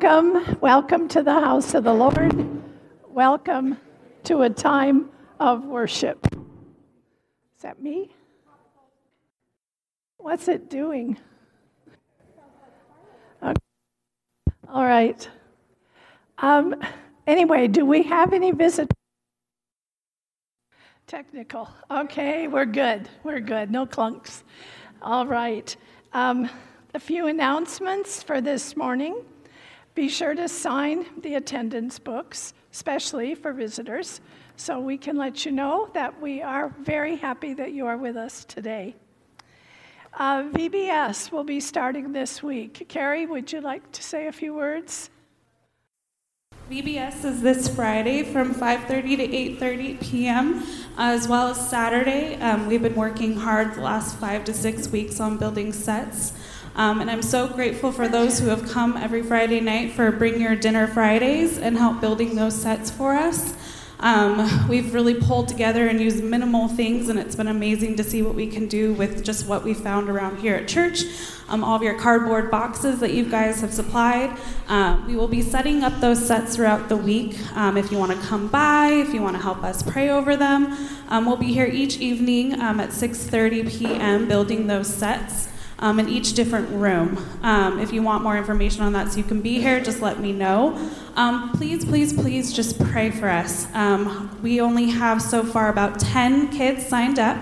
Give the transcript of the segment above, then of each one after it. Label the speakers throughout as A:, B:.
A: Welcome. Welcome to the house of the Lord. Welcome to a time of worship. Is that me? What's it doing? Okay. All right. Um, anyway, do we have any visitors? Technical. Okay, we're good. We're good. No clunks. All right. Um, a few announcements for this morning. Be sure to sign the attendance books, especially for visitors, so we can let you know that we are very happy that you are with us today. Uh, VBS will be starting this week. Carrie, would you like to say a few words?
B: VBS is this Friday from 5:30 to 8:30 p.m. as well as Saturday. Um, we've been working hard the last five to six weeks on building sets. Um, and I'm so grateful for those who have come every Friday night for Bring Your Dinner Fridays and help building those sets for us. Um, we've really pulled together and used minimal things, and it's been amazing to see what we can do with just what we found around here at church. Um, all of your cardboard boxes that you guys have supplied. Um, we will be setting up those sets throughout the week. Um, if you want to come by, if you want to help us pray over them, um, we'll be here each evening um, at 6:30 p.m. building those sets um, in each different room. Um, if you want more information on that so you can be here, just let me know. Um, please, please, please just pray for us. Um, we only have so far about 10 kids signed up.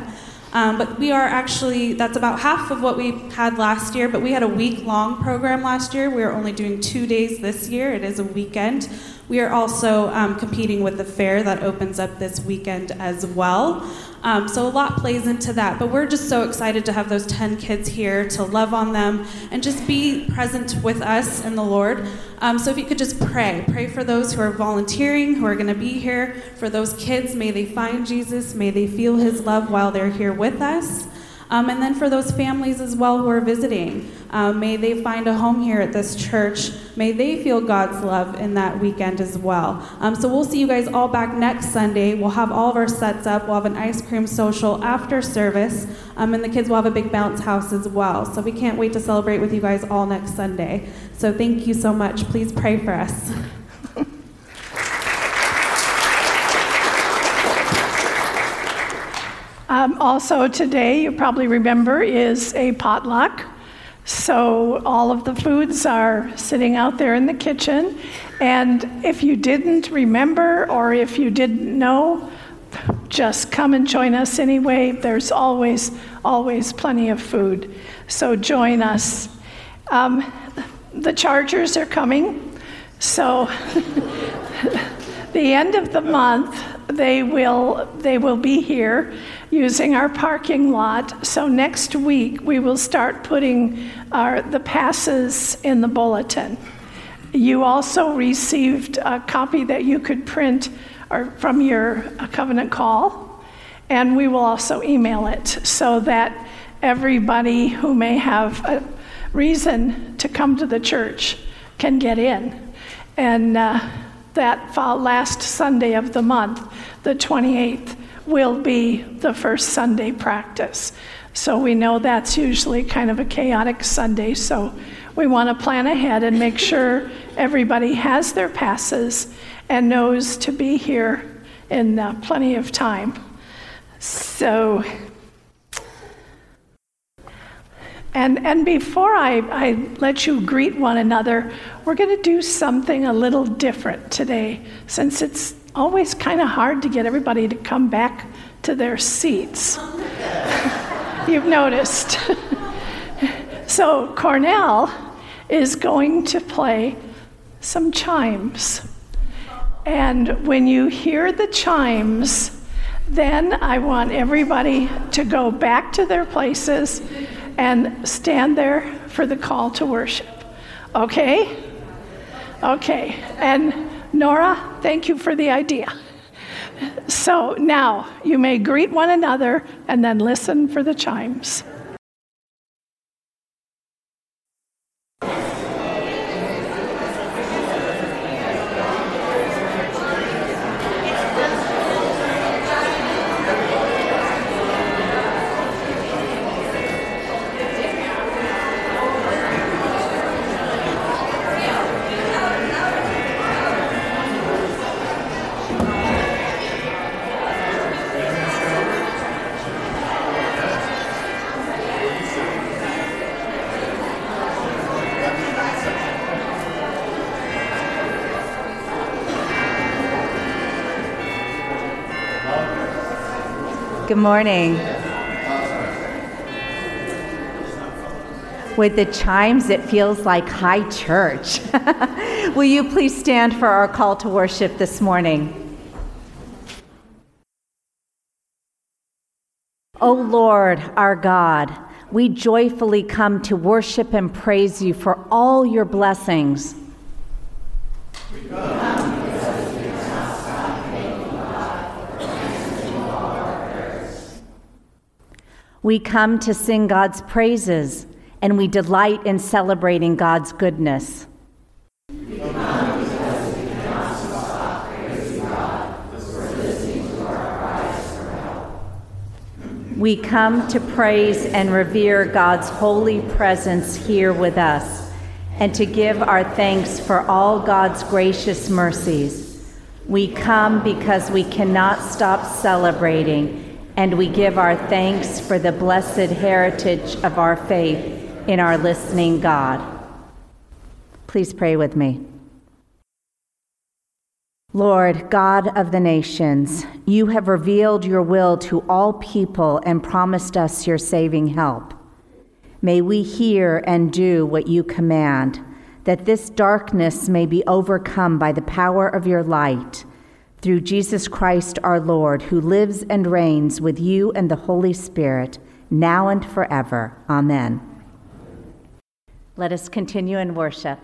B: Um, but we are actually, that's about half of what we had last year, but we had a week long program last year. We are only doing two days this year. It is a weekend. We are also um, competing with the fair that opens up this weekend as well. Um, so a lot plays into that. But we're just so excited to have those 10 kids here to love on them and just be present with us in the Lord. Um, so if you could just pray, pray for those who are volunteering, who are going to be here, for those kids, may they find Jesus, may they feel his love while they're here with us. Um, and then for those families as well who are visiting, uh, may they find a home here at this church. May they feel God's love in that weekend as well. Um, so we'll see you guys all back next Sunday. We'll have all of our sets up. We'll have an ice cream social after service, um, and the kids will have a big bounce house as well. So we can't wait to celebrate with you guys all next Sunday. So thank you so much. Please pray for us.
A: Um, also, today, you probably remember, is a potluck. So, all of the foods are sitting out there in the kitchen. And if you didn't remember or if you didn't know, just come and join us anyway. There's always, always plenty of food. So, join us. Um, the Chargers are coming. So, the end of the month, they will, they will be here using our parking lot. So next week, we will start putting our, the passes in the bulletin. You also received a copy that you could print or from your covenant call, and we will also email it so that everybody who may have a reason to come to the church can get in. And uh, that last Sunday of the month, the 28th, will be the first Sunday practice. So we know that's usually kind of a chaotic Sunday, so we want to plan ahead and make sure everybody has their passes and knows to be here in uh, plenty of time. So, and, and before I, I let you greet one another, we're going to do something a little different today since it's always kind of hard to get everybody to come back to their seats. You've noticed. so, Cornell is going to play some chimes. And when you hear the chimes, then I want everybody to go back to their places and stand there for the call to worship. Okay? Okay. And Nora, thank you for the idea. So now you may greet one another and then listen for the chimes.
C: Good morning. With the chimes, it feels like high church. Will you please stand for our call to worship this morning? O Lord, our God, we joyfully come to worship and praise you for all your blessings. We come to sing God's praises and we delight in celebrating God's goodness. We come to praise and revere God's holy presence here with us and to give our thanks for all God's gracious mercies. We come because we cannot stop celebrating and we give our thanks for the blessed heritage of our faith in our listening God. Please pray with me. Lord, God of the nations, you have revealed your will to all people and promised us your saving help. May we hear and do what you command, that this darkness may be overcome by the power of your light through Jesus Christ our Lord, who lives and reigns with you and the Holy Spirit, now and forever. Amen. Let us continue in worship.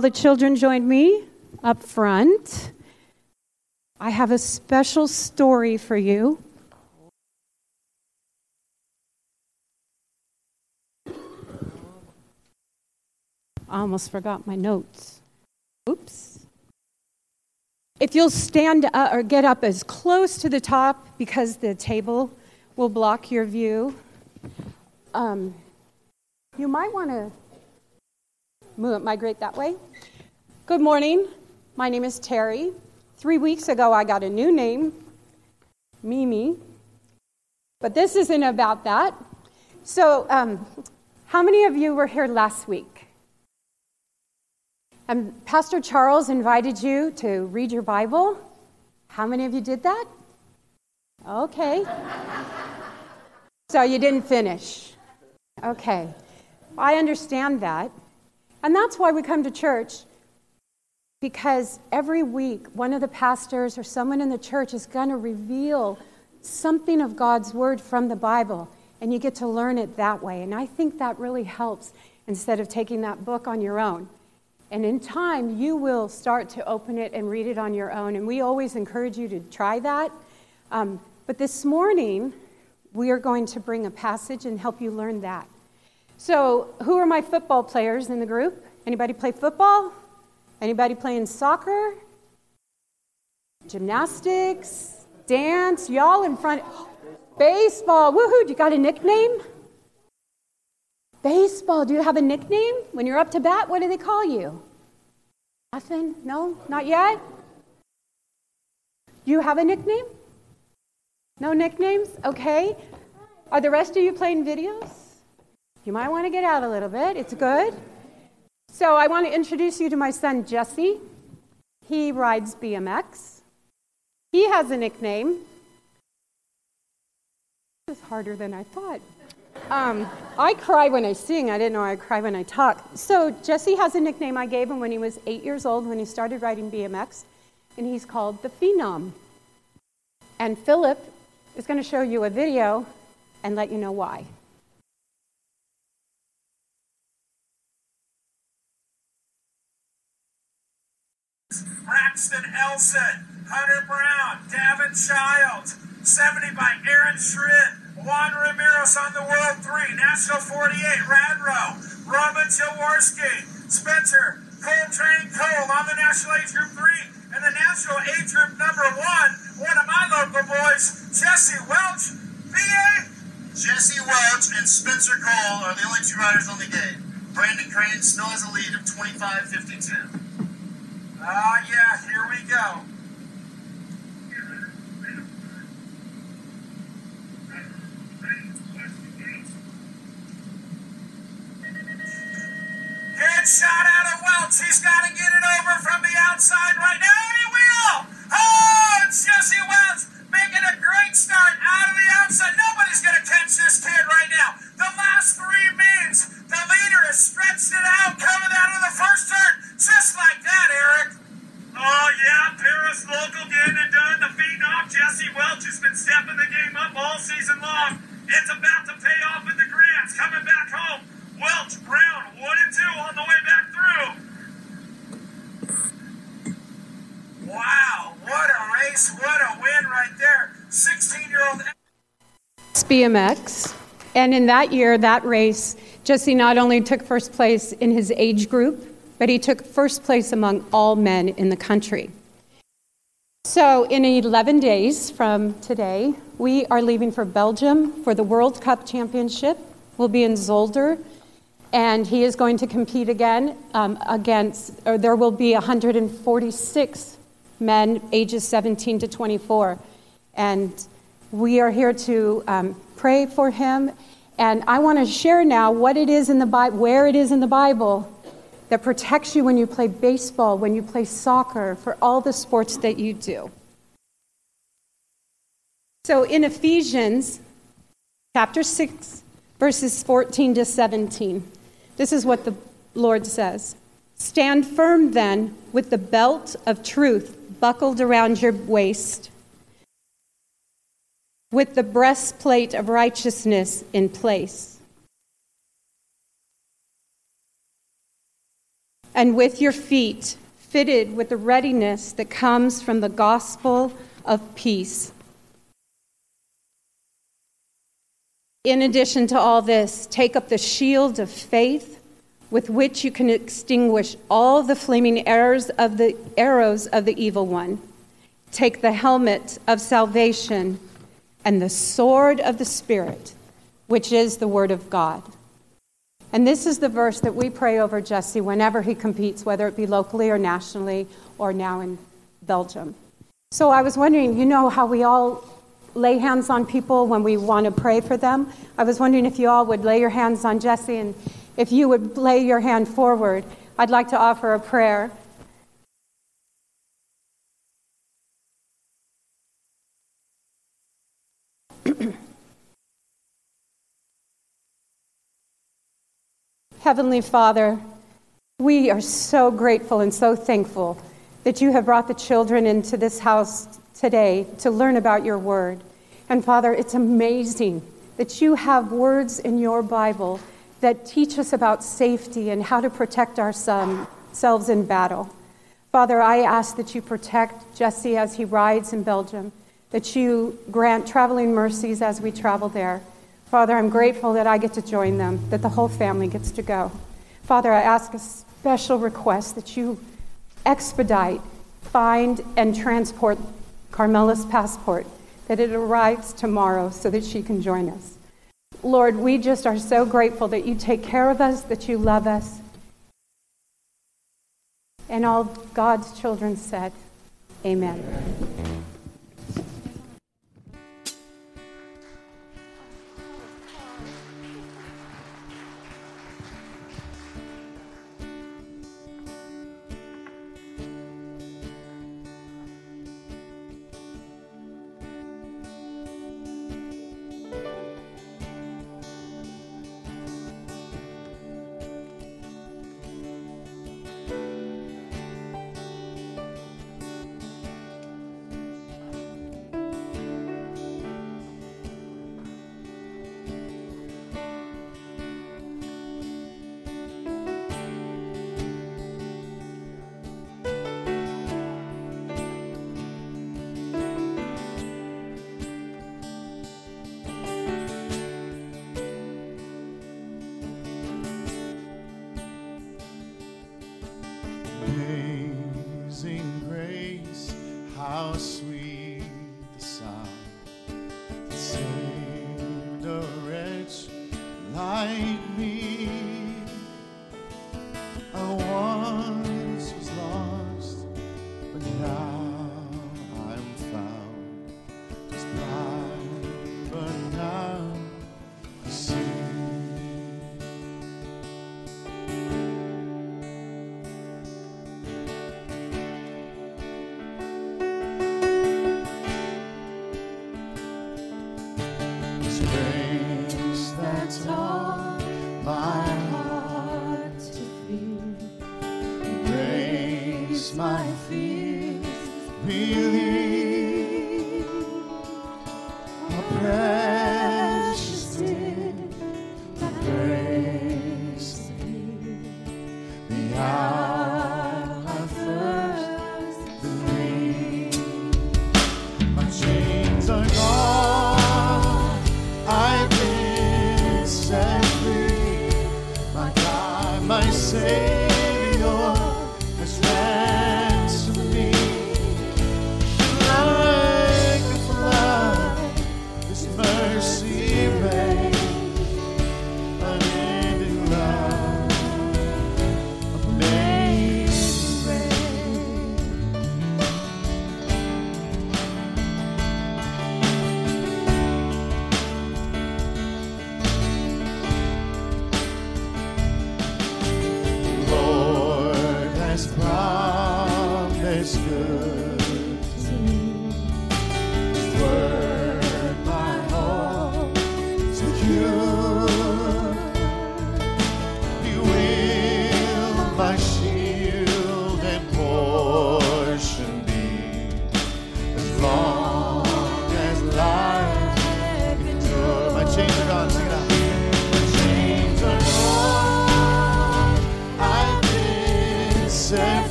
D: the children join me up front. I have a special story for you. I almost forgot my notes. Oops. If you'll stand up or get up as close to the top because the table will block your view, um, you might want to migrate that way. Good morning. My name is Terry. Three weeks ago, I got a new name, Mimi. But this isn't about that. So, um, how many of you were here last week? And Pastor Charles invited you to read your Bible. How many of you did that? Okay. so you didn't finish. Okay. I understand that. And that's why we come to church. Because every week, one of the pastors or someone in the church is going to reveal something of God's word from the Bible and you get to learn it that way. And I think that really helps instead of taking that book on your own. And in time, you will start to open it and read it on your own. And we always encourage you to try that. Um, but this morning, we are going to bring a passage and help you learn that. So, who are my football players in the group? Anybody play football? Anybody playing soccer? Gymnastics? Dance? Y'all in front? Baseball. Woohoo. Do you got a nickname? Baseball. Do you have a nickname? When you're up to bat, what do they call you? Nothing? No? Not yet? You have a nickname? No nicknames? Okay. Are the rest of you playing videos? You might want to get out a little bit. It's good. So I want to introduce you to my son, Jesse. He rides BMX. He has a nickname This is harder than I thought. Um, I cry when I sing. I didn't know I cry when I talk. So Jesse has a nickname I gave him when he was eight years old when he started riding BMX, and he's called the Phenom. And Philip is going to show you a video and let you know why.
E: Braxton Elson, Hunter Brown, Davin Childs, 70 by Aaron Schritt, Juan Ramirez on the World 3, National 48, Radro, Roman Jaworski, Spencer, Coltrane Cole on the National Age Group 3, and the National Age Group number 1, one of my local boys, Jesse Welch, BA.
F: Jesse Welch and Spencer Cole are the only two riders on the gate. Brandon Crane still has a lead of 25-52.
E: Ah, uh, yeah, here we go. Good shot out of Welch. He's got to get it over from the outside right now, and he will. Oh, it's Jesse Welch making a great start out of the outside. Nobody's going to catch this kid right now. The last three means the leader has stretched it out, coming out of the first turn, just like that, Eric. Oh, yeah, Paris local getting it done. The feet off. Jesse Welch has been stepping the game up all season long. It's about to pay off in the Grands. Coming back home. Welch, Brown, one and two on the way back through. Wow, what a race, what a win right there. 16 year old.
D: BMX. And in that year, that race, Jesse not only took first place in his age group, but he took first place among all men in the country. So, in 11 days from today, we are leaving for Belgium for the World Cup Championship. We'll be in Zolder and he is going to compete again um, against, or there will be 146 men ages 17 to 24. And we are here to um, pray for him. And I want to share now what it is in the Bible, where it is in the Bible that protects you when you play baseball, when you play soccer, for all the sports that you do. So in Ephesians chapter 6, verses 14 to 17. This is what the Lord says Stand firm then with the belt of truth buckled around your waist, with the breastplate of righteousness in place, and with your feet fitted with the readiness that comes from the gospel of peace. In addition to all this, take up the shield of faith with which you can extinguish all the flaming arrows of the arrows of the evil one. Take the helmet of salvation and the sword of the Spirit, which is the Word of God. And this is the verse that we pray over Jesse whenever he competes, whether it be locally or nationally or now in Belgium. So I was wondering, you know how we all lay hands on people when we want to pray for them? I was wondering if you all would lay your hands on Jesse and if you would lay your hand forward. I'd like to offer a prayer. Heavenly Father, we are so grateful and so thankful that you have brought the children into this house today to learn about your word. And Father, it's amazing that you have words in your Bible that teach us about safety and how to protect ourselves in battle. Father, I ask that you protect Jesse as he rides in Belgium, that you grant traveling mercies as we travel there. Father, I'm grateful that I get to join them, that the whole family gets to go. Father, I ask a special request that you expedite, find, and transport Carmela's passport, that it arrives tomorrow so that she can join us. Lord, we just are so grateful that you take care of us, that you love us. And all God's children said, Amen.
G: Amazing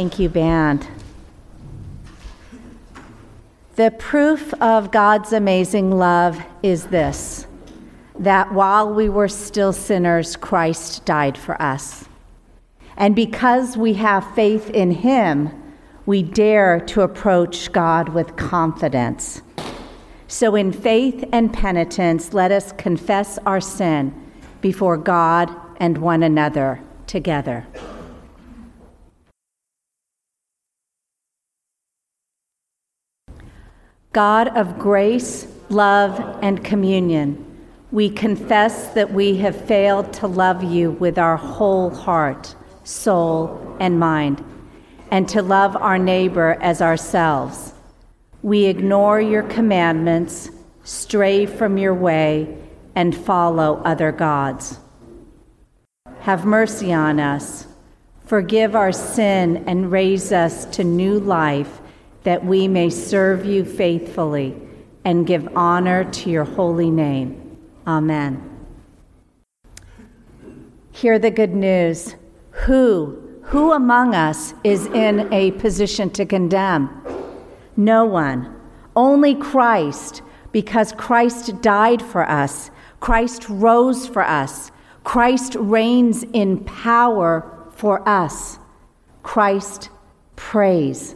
C: Thank you, band. The proof of God's amazing love is this that while we were still sinners, Christ died for us. And because we have faith in Him, we dare to approach God with confidence. So, in faith and penitence, let us confess our sin before God and one another together. God of grace, love, and communion, we confess that we have failed to love you with our whole heart, soul, and mind, and to love our neighbor as ourselves. We ignore your commandments, stray from your way, and follow other gods. Have mercy on us. Forgive our sin and raise us to new life that we may serve you faithfully and give honor to your holy name. Amen. Hear the good news. Who, who among us is in a position to condemn? No one. Only Christ, because Christ died for us. Christ rose for us. Christ reigns in power for us. Christ prays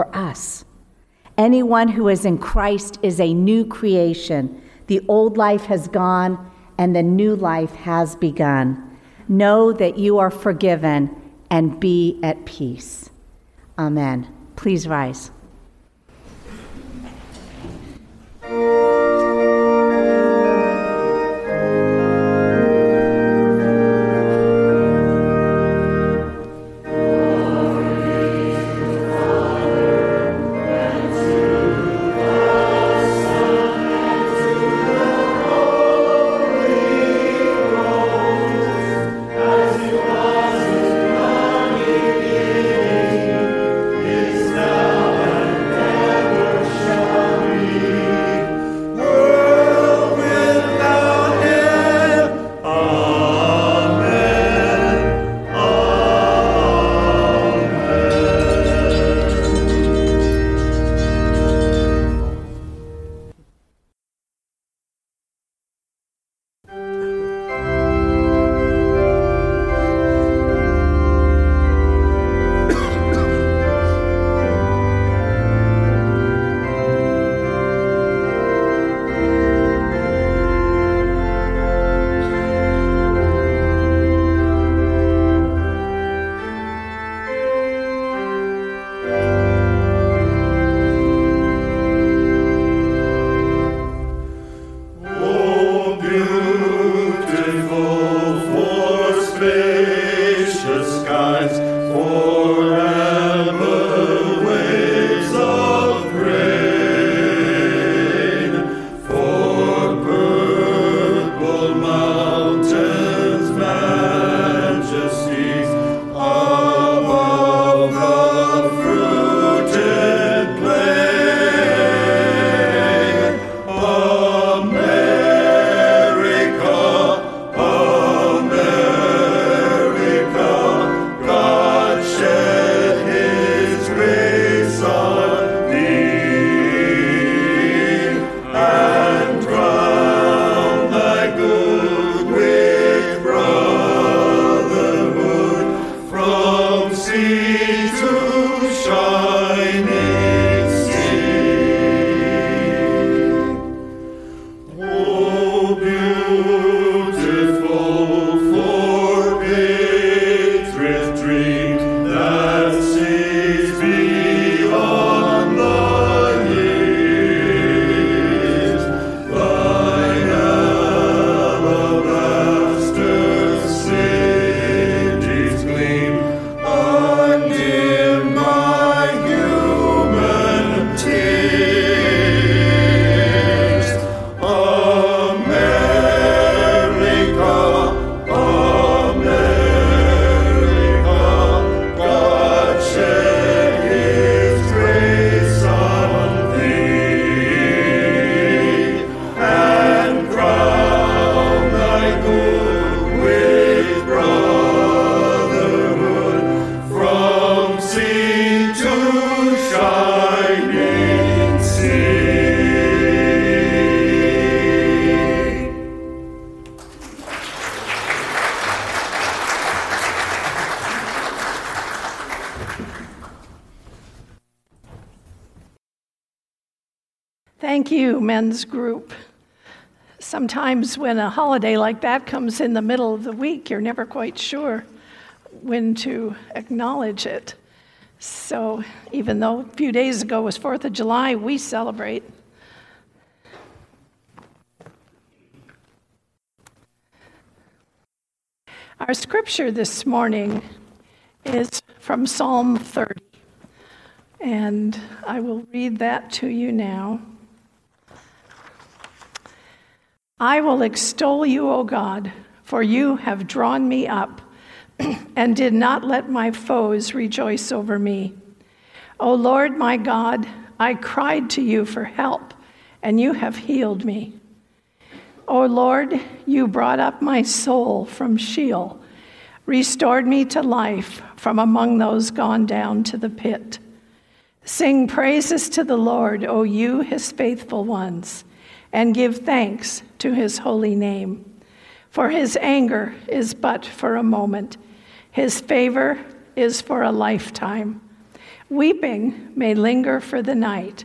C: for us. Anyone who is in Christ is a new creation. The old life has gone and the new life has begun. Know that you are forgiven and be at peace. Amen. Please rise.
A: Sometimes when a holiday like that comes in the middle of the week, you're never quite sure when to acknowledge it. So, even though a few days ago was 4th of July, we celebrate. Our scripture this morning is from Psalm 30, and I will read that to you now. I will extol you, O God, for you have drawn me up and did not let my foes rejoice over me. O Lord my God, I cried to you for help, and you have healed me. O Lord, you brought up my soul from Sheol, restored me to life from among those gone down to the pit. Sing praises to the Lord, O you, his faithful ones and give thanks to his holy name. For his anger is but for a moment, his favor is for a lifetime. Weeping may linger for the night,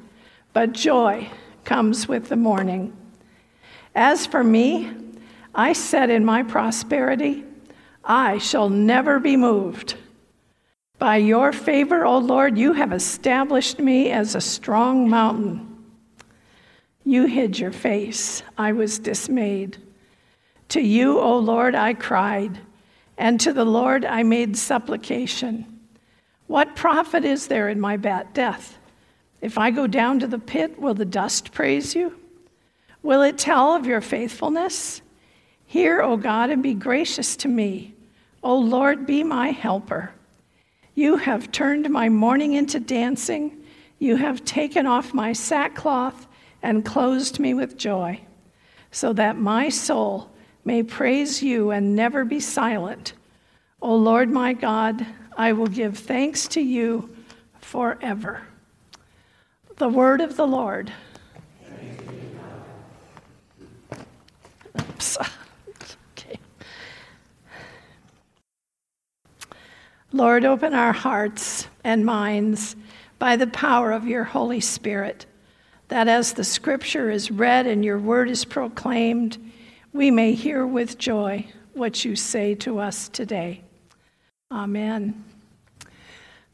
A: but joy comes with the morning. As for me, I said in my prosperity, I shall never be moved. By your favor, O Lord, you have established me as a strong mountain. You hid your face. I was dismayed. To you, O Lord, I cried, and to the Lord I made supplication. What profit is there in my bad death? If I go down to the pit, will the dust praise you? Will it tell of your faithfulness? Hear, O God, and be gracious to me. O Lord, be my helper. You have turned my mourning into dancing. You have taken off my sackcloth and closed me with joy, so that my soul may praise you and never be silent. O Lord my God, I will give thanks to you forever. The word of the Lord. Oops. Okay. Lord, open our hearts and minds by the power of your Holy Spirit that as the scripture is read and your word is proclaimed, we may hear with joy what you say to us today. Amen.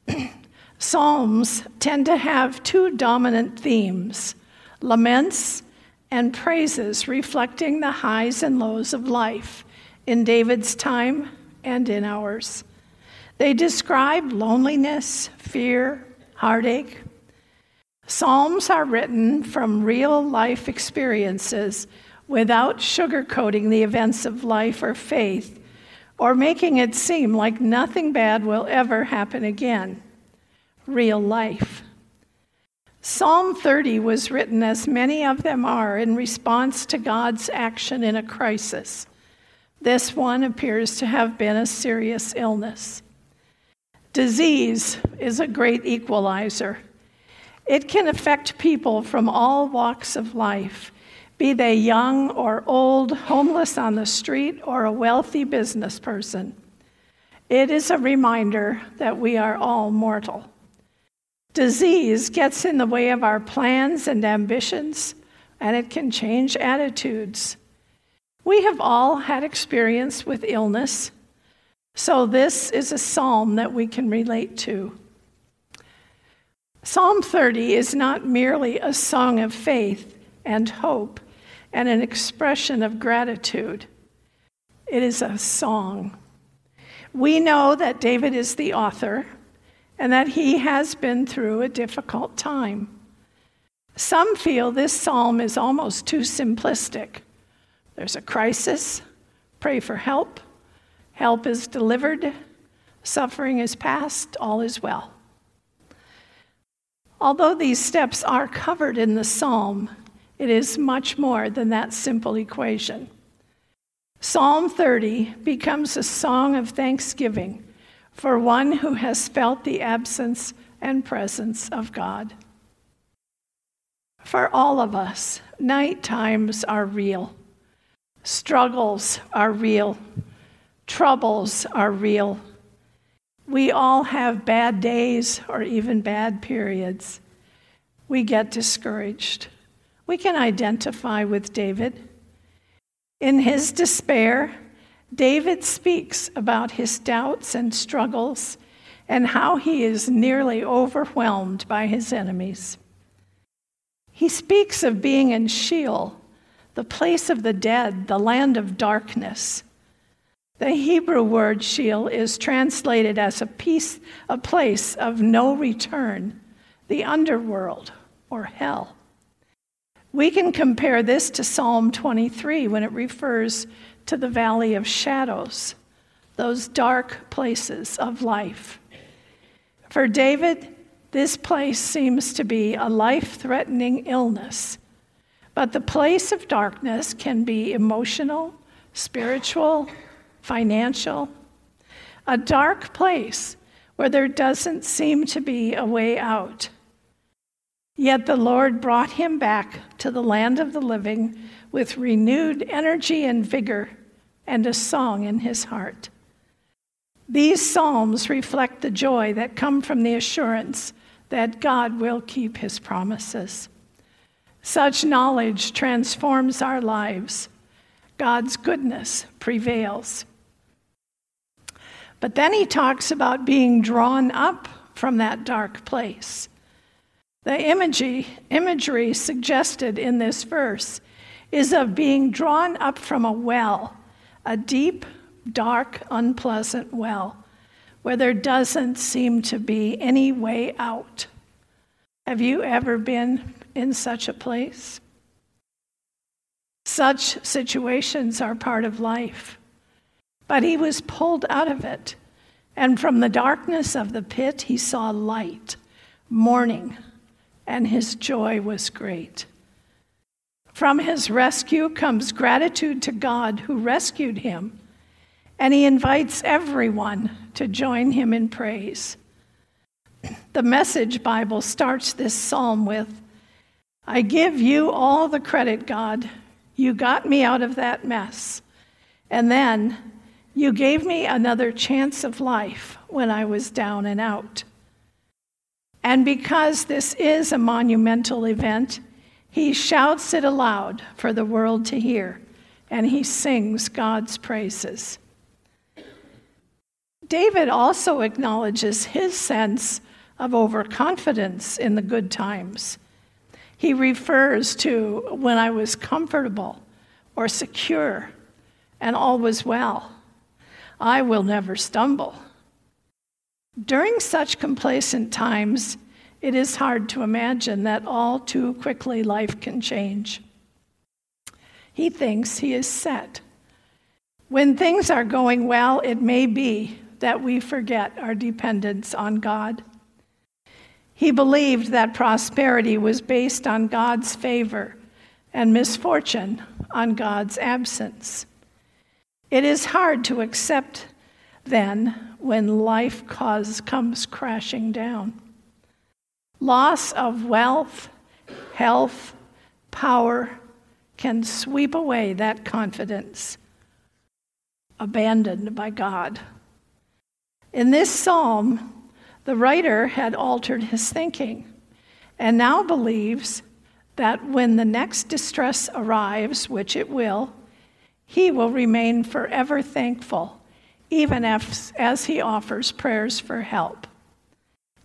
A: Psalms tend to have two dominant themes laments and praises, reflecting the highs and lows of life in David's time and in ours. They describe loneliness, fear, heartache, Psalms are written from real life experiences without sugarcoating the events of life or faith or making it seem like nothing bad will ever happen again. Real life. Psalm 30 was written, as many of them are, in response to God's action in a crisis. This one appears to have been a serious illness. Disease is a great equalizer. It can affect people from all walks of life, be they young or old, homeless on the street, or a wealthy business person. It is a reminder that we are all mortal. Disease gets in the way of our plans and ambitions, and it can change attitudes. We have all had experience with illness, so this is a psalm that we can relate to. Psalm 30 is not merely a song of faith and hope and an expression of gratitude, it is a song. We know that David is the author and that he has been through a difficult time. Some feel this psalm is almost too simplistic. There's a crisis, pray for help, help is delivered, suffering is past, all is well. Although these steps are covered in the psalm, it is much more than that simple equation. Psalm 30 becomes a song of thanksgiving for one who has felt the absence and presence of God. For all of us, night times are real, struggles are real, troubles are real. We all have bad days or even bad periods. We get discouraged. We can identify with David. In his despair, David speaks about his doubts and struggles and how he is nearly overwhelmed by his enemies. He speaks of being in Sheol, the place of the dead, the land of darkness. The Hebrew word Sheol is translated as a piece, a place of no return, the underworld or hell. We can compare this to Psalm 23 when it refers to the valley of shadows, those dark places of life. For David, this place seems to be a life threatening illness, but the place of darkness can be emotional, spiritual, financial, a dark place where there doesn't seem to be a way out. Yet the Lord brought him back to the land of the living with renewed energy and vigor and a song in his heart. These psalms reflect the joy that come from the assurance that God will keep his promises. Such knowledge transforms our lives. God's goodness prevails. But then he talks about being drawn up from that dark place. The imagery, imagery suggested in this verse is of being drawn up from a well, a deep, dark, unpleasant well where there doesn't seem to be any way out. Have you ever been in such a place? Such situations are part of life. But he was pulled out of it, and from the darkness of the pit, he saw light, morning, and his joy was great. From his rescue comes gratitude to God who rescued him and he invites everyone to join him in praise. The Message Bible starts this psalm with I give you all the credit, God. You got me out of that mess. And then you gave me another chance of life when I was down and out. And because this is a monumental event, he shouts it aloud for the world to hear, and he sings God's praises. David also acknowledges his sense of overconfidence in the good times. He refers to when I was comfortable or secure and all was well. I will never stumble. During such complacent times, it is hard to imagine that all too quickly life can change. He thinks he is set. When things are going well, it may be that we forget our dependence on God. He believed that prosperity was based on God's favor and misfortune on God's absence. It is hard to accept then when life cause, comes crashing down. Loss of wealth, health, power can sweep away that confidence abandoned by God. In this psalm, the writer had altered his thinking and now believes that when the next distress arrives, which it will, he will remain forever thankful, even if, as he offers prayers for help.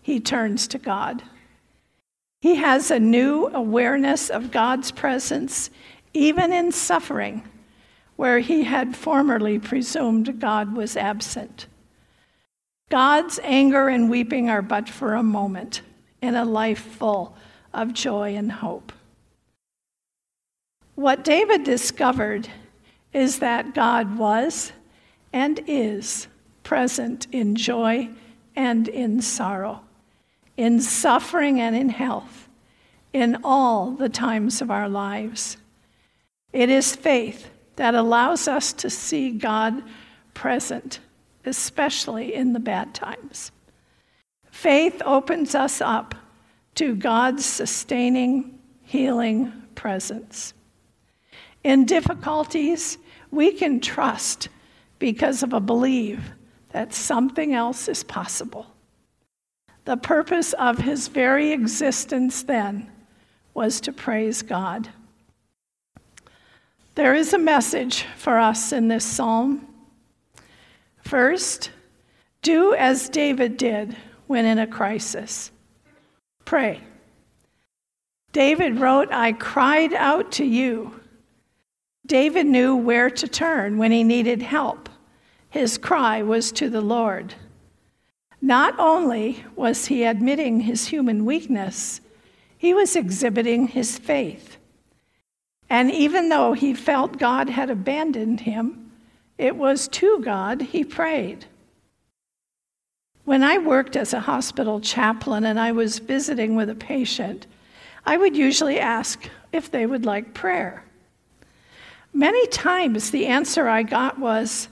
A: He turns to God. He has a new awareness of God's presence, even in suffering, where he had formerly presumed God was absent. God's anger and weeping are but for a moment in a life full of joy and hope. What David discovered is that God was and is present in joy and in sorrow, in suffering and in health, in all the times of our lives. It is faith that allows us to see God present especially in the bad times. Faith opens us up to God's sustaining, healing presence. In difficulties, we can trust because of a belief that something else is possible. The purpose of his very existence then was to praise God. There is a message for us in this psalm. First, do as David did when in a crisis pray. David wrote, I cried out to you. David knew where to turn when he needed help. His cry was to the Lord. Not only was he admitting his human weakness, he was exhibiting his faith. And even though he felt God had abandoned him, it was to God he prayed. When I worked as a hospital chaplain and I was visiting with a patient, I would usually ask if they would like prayer. Many times the answer I got was,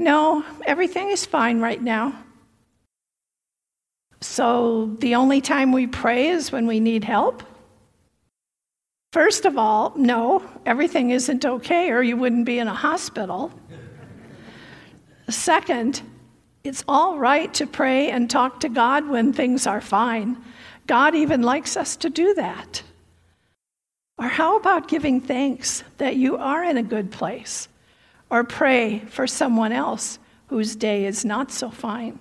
A: No, everything is fine right now. So the only time we pray is when we need help? First of all, no, everything isn't okay, or you wouldn't be in a hospital. Second, it's all right to pray and talk to God when things are fine. God even likes us to do that. Or how about giving thanks that you are in a good place? Or pray for someone else whose day is not so fine.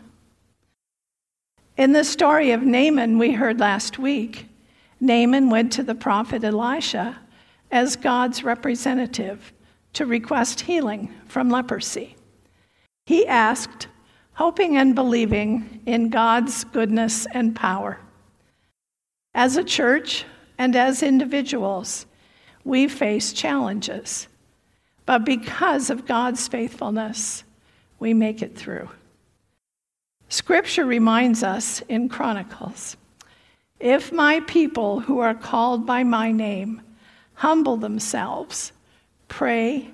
A: In the story of Naaman we heard last week, Naaman went to the prophet Elisha as God's representative to request healing from leprosy. He asked, hoping and believing in God's goodness and power. As a church and as individuals, we face challenges, but because of God's faithfulness, we make it through. Scripture reminds us in Chronicles if my people who are called by my name humble themselves, pray,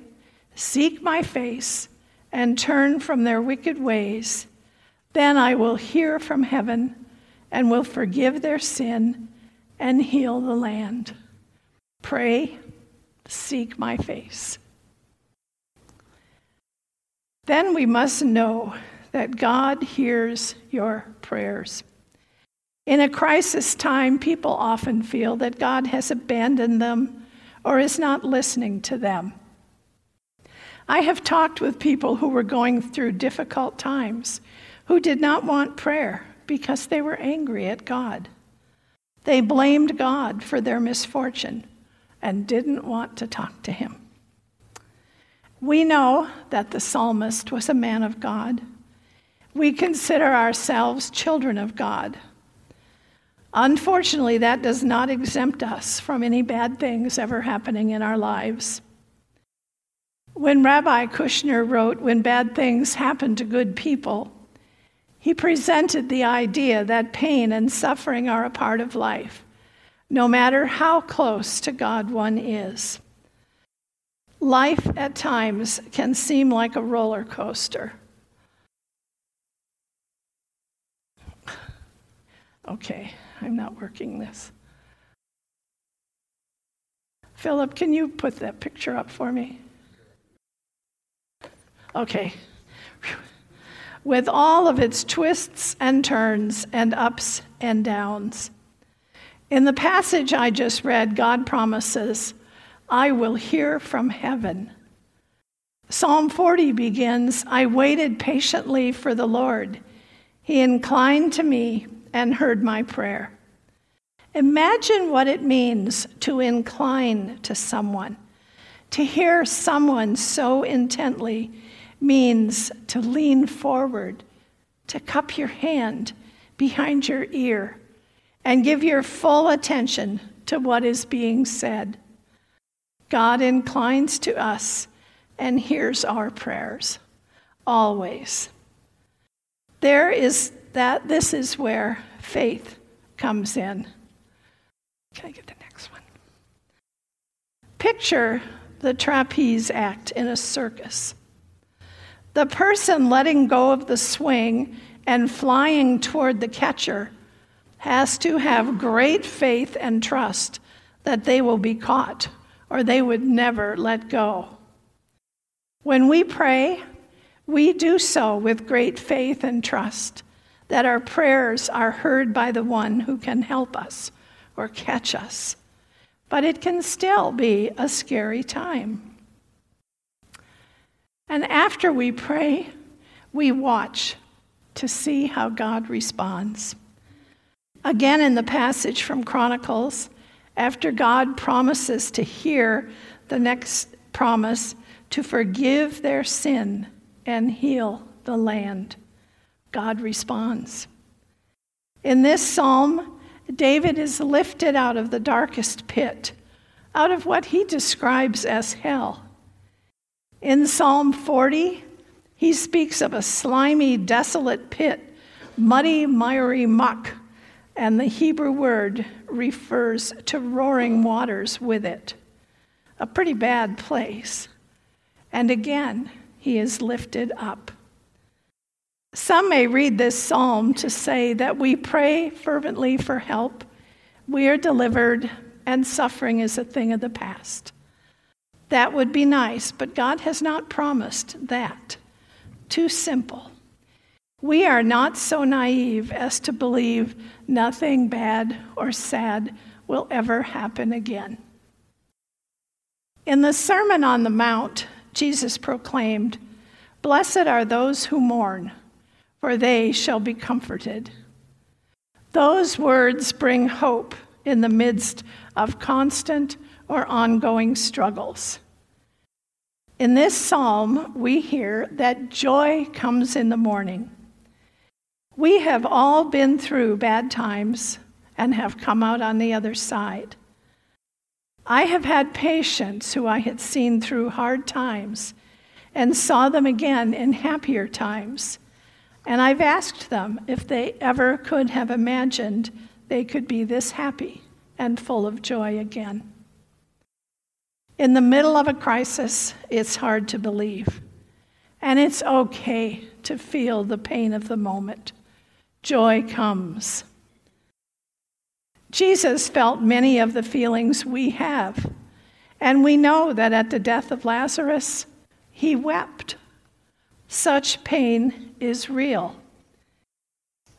A: seek my face, and turn from their wicked ways, then I will hear from heaven and will forgive their sin and heal the land. Pray, seek my face. Then we must know that God hears your prayers. In a crisis time, people often feel that God has abandoned them or is not listening to them. I have talked with people who were going through difficult times who did not want prayer because they were angry at God. They blamed God for their misfortune and didn't want to talk to him. We know that the psalmist was a man of God. We consider ourselves children of God. Unfortunately, that does not exempt us from any bad things ever happening in our lives. When Rabbi Kushner wrote, When Bad Things Happen to Good People, he presented the idea that pain and suffering are a part of life, no matter how close to God one is. Life at times can seem like a roller coaster. Okay, I'm not working this. Philip, can you put that picture up for me? Okay. With all of its twists and turns and ups and downs. In the passage I just read, God promises, I will hear from heaven. Psalm 40 begins I waited patiently for the Lord. He inclined to me and heard my prayer. Imagine what it means to incline to someone. To hear someone so intently means to lean forward, to cup your hand behind your ear, and give your full attention to what is being said. God inclines to us and hears our prayers, always. There is that, this is where faith comes in. Can I get the next one? Picture the trapeze act in a circus. The person letting go of the swing and flying toward the catcher has to have great faith and trust that they will be caught or they would never let go. When we pray, we do so with great faith and trust that our prayers are heard by the one who can help us or catch us. but it can still be a scary time. And after we pray, we watch to see how God responds. Again, in the passage from Chronicles, after God promises to hear the next promise to forgive their sin and heal the land, God responds. In this psalm, David is lifted out of the darkest pit, out of what he describes as hell. In Psalm 40, he speaks of a slimy, desolate pit, muddy, miry muck, and the Hebrew word refers to roaring waters with it. A pretty bad place. And again, he is lifted up. Some may read this psalm to say that we pray fervently for help, we are delivered, and suffering is a thing of the past. That would be nice, but God has not promised that. Too simple. We are not so naive as to believe nothing bad or sad will ever happen again. In the Sermon on the Mount, Jesus proclaimed, Blessed are those who mourn, for they shall be comforted. Those words bring hope in the midst of constant or ongoing struggles. In this psalm, we hear that joy comes in the morning. We have all been through bad times and have come out on the other side. I have had patients who I had seen through hard times and saw them again in happier times. And I've asked them if they ever could have imagined they could be this happy and full of joy again. In the middle of a crisis, it's hard to believe. And it's okay to feel the pain of the moment. Joy comes. Jesus felt many of the feelings we have. And we know that at the death of Lazarus, he wept. Such pain is real.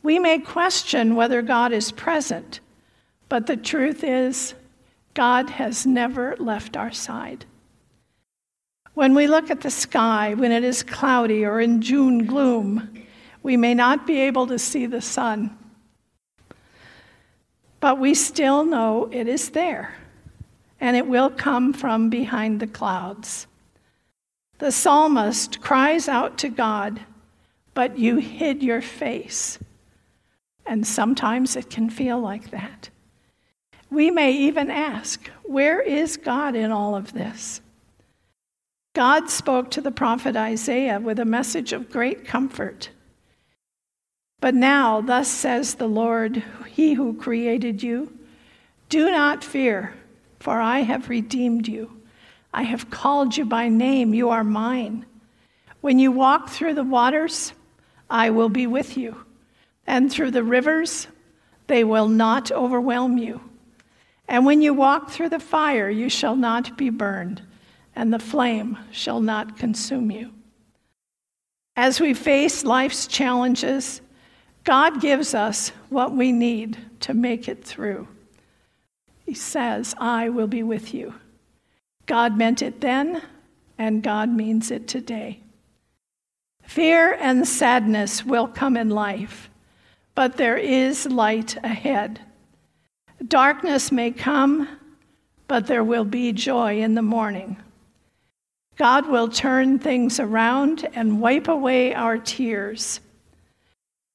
A: We may question whether God is present, but the truth is, God has never left our side. When we look at the sky when it is cloudy or in June gloom, we may not be able to see the sun, but we still know it is there, and it will come from behind the clouds. The psalmist cries out to God, but you hid your face. And sometimes it can feel like that. We may even ask, where is God in all of this? God spoke to the prophet Isaiah with a message of great comfort. But now, thus says the Lord, He who created you, do not fear, for I have redeemed you. I have called you by name, you are mine. When you walk through the waters, I will be with you, and through the rivers, they will not overwhelm you. And when you walk through the fire, you shall not be burned, and the flame shall not consume you. As we face life's challenges, God gives us what we need to make it through. He says, I will be with you. God meant it then, and God means it today. Fear and sadness will come in life, but there is light ahead. Darkness may come, but there will be joy in the morning. God will turn things around and wipe away our tears.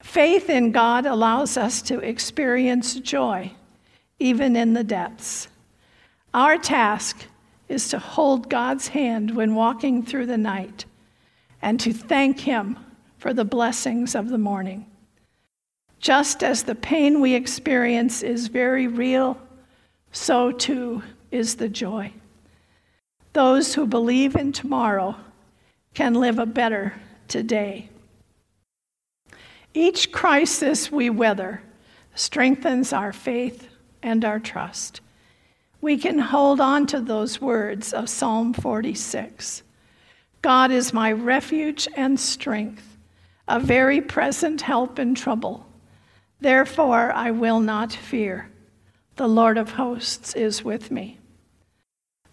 A: Faith in God allows us to experience joy, even in the depths. Our task is to hold God's hand when walking through the night and to thank Him for the blessings of the morning. Just as the pain we experience is very real, so too is the joy. Those who believe in tomorrow can live a better today. Each crisis we weather strengthens our faith and our trust. We can hold on to those words of Psalm 46 God is my refuge and strength, a very present help in trouble. Therefore, I will not fear. The Lord of hosts is with me.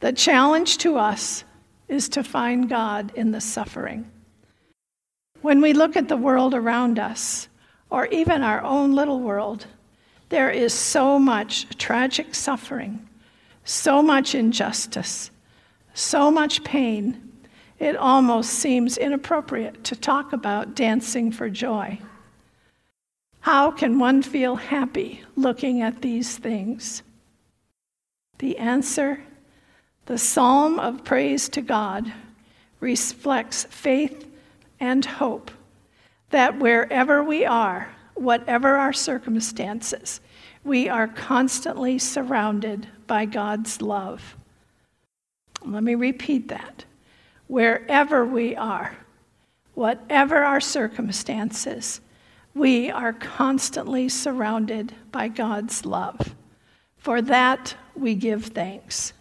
A: The challenge to us is to find God in the suffering. When we look at the world around us, or even our own little world, there is so much tragic suffering, so much injustice, so much pain, it almost seems inappropriate to talk about dancing for joy. How can one feel happy looking at these things? The answer the psalm of praise to God reflects faith and hope that wherever we are, whatever our circumstances, we are constantly surrounded by God's love. Let me repeat that. Wherever we are, whatever our circumstances, we are constantly surrounded by God's love. For that we give thanks.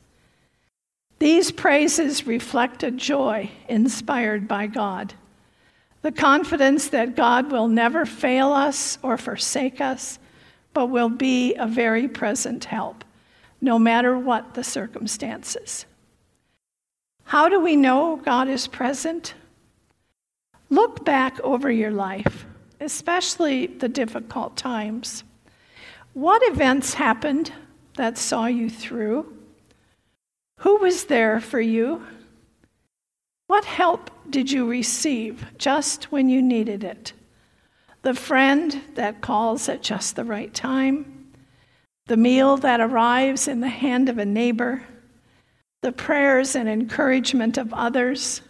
A: These praises reflect a joy inspired by God, the confidence that God will never fail us or forsake us, but will be a very present help, no matter what the circumstances. How do we know God is present? Look back over your life, especially the difficult times. What events happened that saw you through? Who was there for you? What help did you receive just when you needed it? The friend that calls at just the right time, the meal that arrives in the hand of a neighbor, the prayers and encouragement of others.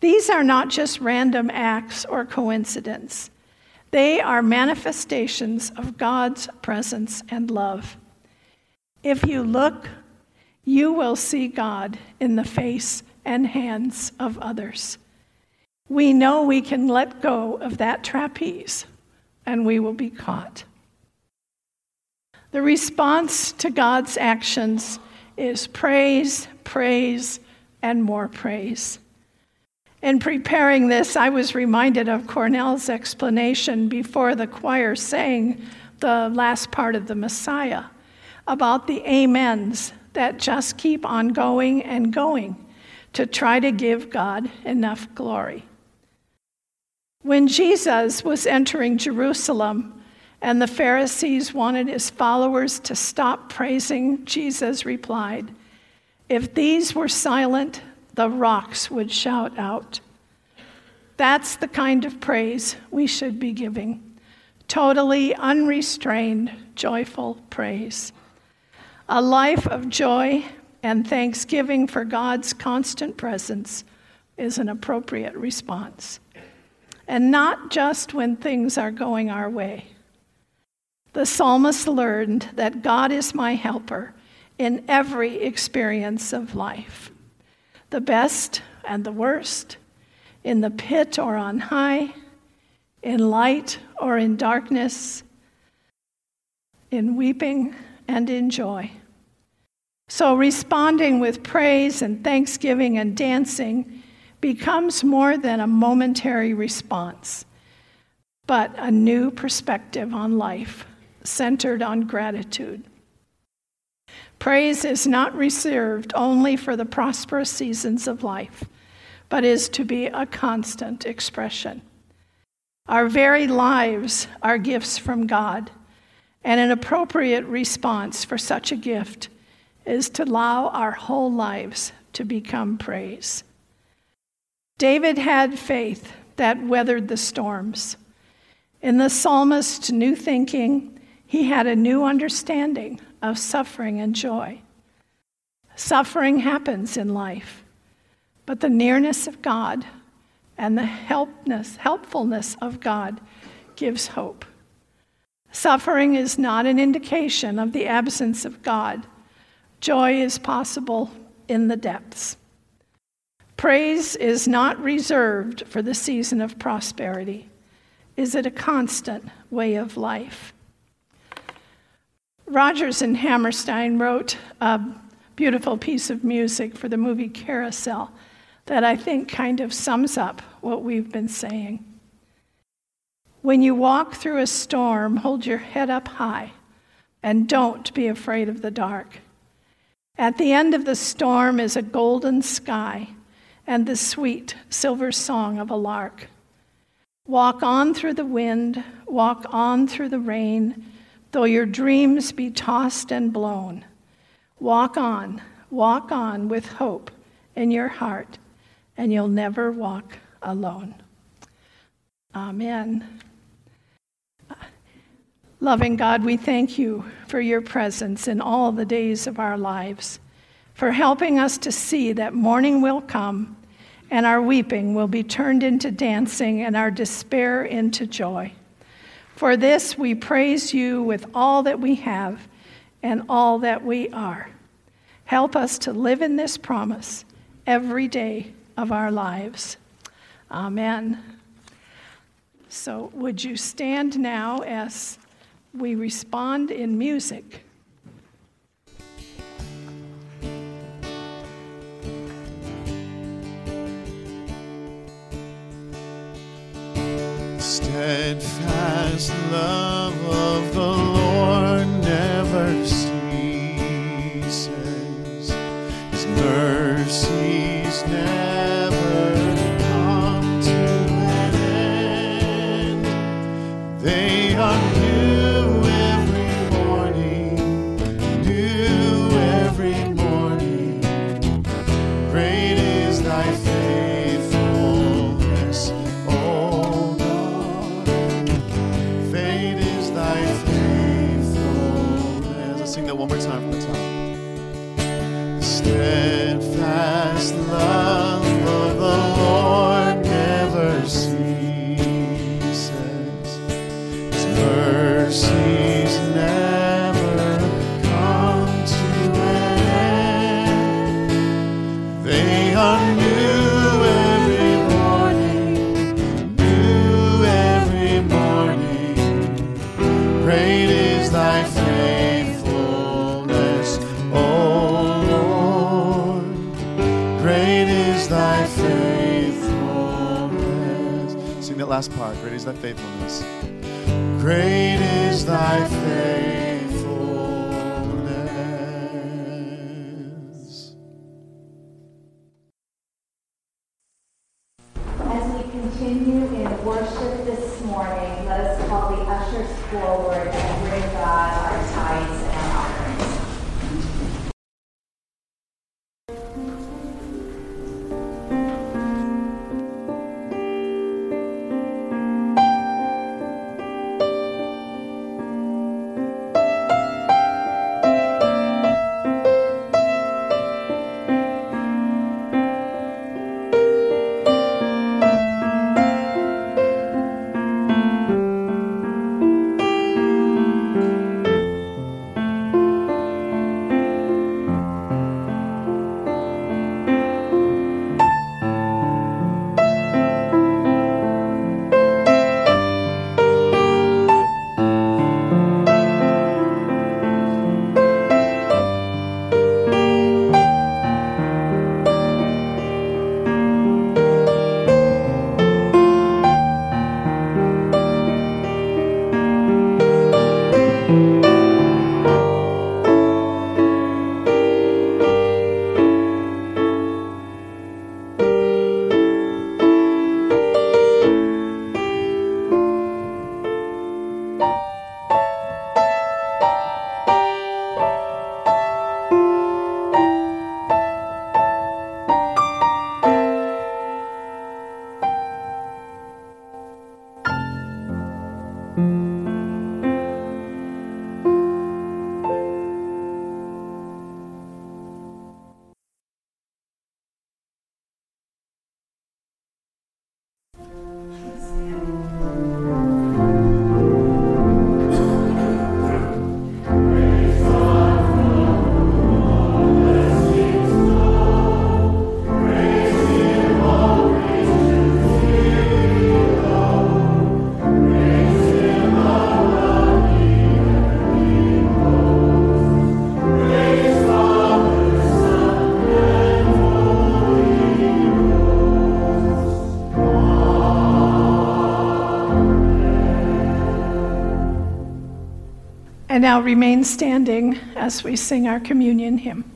A: These are not just random acts or coincidence. They are manifestations of God's presence and love. If you look, you will see God in the face and hands of others. We know we can let go of that trapeze and we will be caught. The response to God's actions is praise, praise, and more praise. In preparing this, I was reminded of Cornell's explanation before the choir sang the last part of the Messiah about the amens that just keep on going and going to try to give God enough glory. When Jesus was entering Jerusalem and the Pharisees wanted his followers to stop praising, Jesus replied, If these were silent, the rocks would shout out. That's the kind of praise we should be giving totally unrestrained, joyful praise. A life of joy and thanksgiving for God's constant presence is an appropriate response. And not just when things are going our way. The psalmist learned that God is my helper in every experience of life the best and the worst, in the pit or on high, in light or in darkness, in weeping and in joy. So, responding with praise and thanksgiving and dancing becomes more than a momentary response, but a new perspective on life centered on gratitude. Praise is not reserved only for the prosperous seasons of life, but is to be a constant expression. Our very lives are gifts from God and an appropriate response for such a gift is to allow our whole lives to become praise. David had faith that weathered the storms. In the psalmist's new thinking, he had a new understanding of suffering and joy. Suffering happens in life, but the nearness of God and the helpness, helpfulness of God gives hope. Suffering is not an indication of the absence of God. Joy is possible in the depths. Praise is not reserved for the season of prosperity. Is it a constant way of life? Rodgers and Hammerstein wrote a beautiful piece of music for the movie Carousel that I think kind of sums up what we've been saying. When you walk through a storm, hold your head up high and don't be afraid of the dark. At the end of the storm is a golden sky and the sweet silver song of a lark. Walk on through the wind, walk on through the rain, though your dreams be tossed and blown. Walk on, walk on with hope in your heart, and you'll never walk alone. Amen. Loving God, we thank you for your presence in all the days of our lives, for helping us to see that morning will come and our weeping will be turned into dancing and our despair into joy. For this we praise you with all that we have and all that we are. Help us to live in this promise every day of our lives. Amen. So, would you stand now as we respond in music.
G: Steadfast love of the Lord never ceases. His mercies never thy faithfulness. Great is thy faithfulness.
C: And
A: now remain standing as we sing our communion hymn.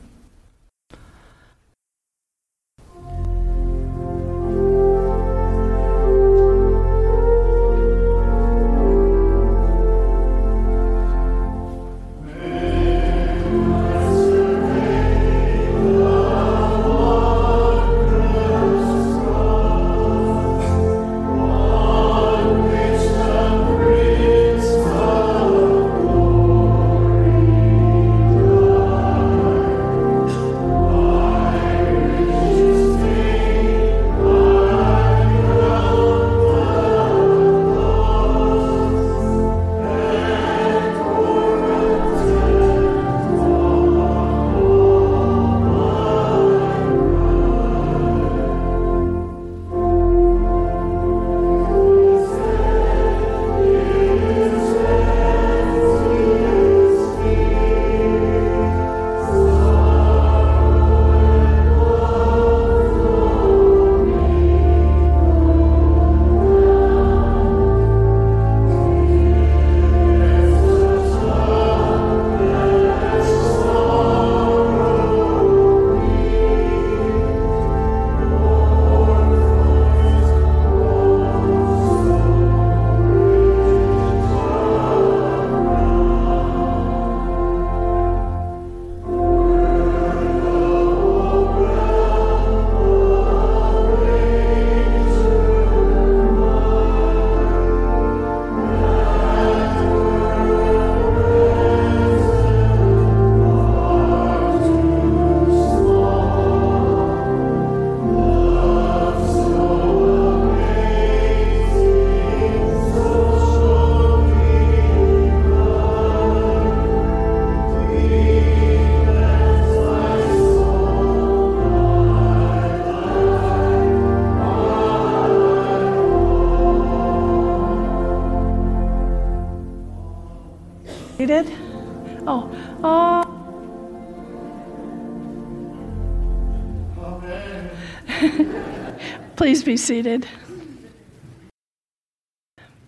A: Seated.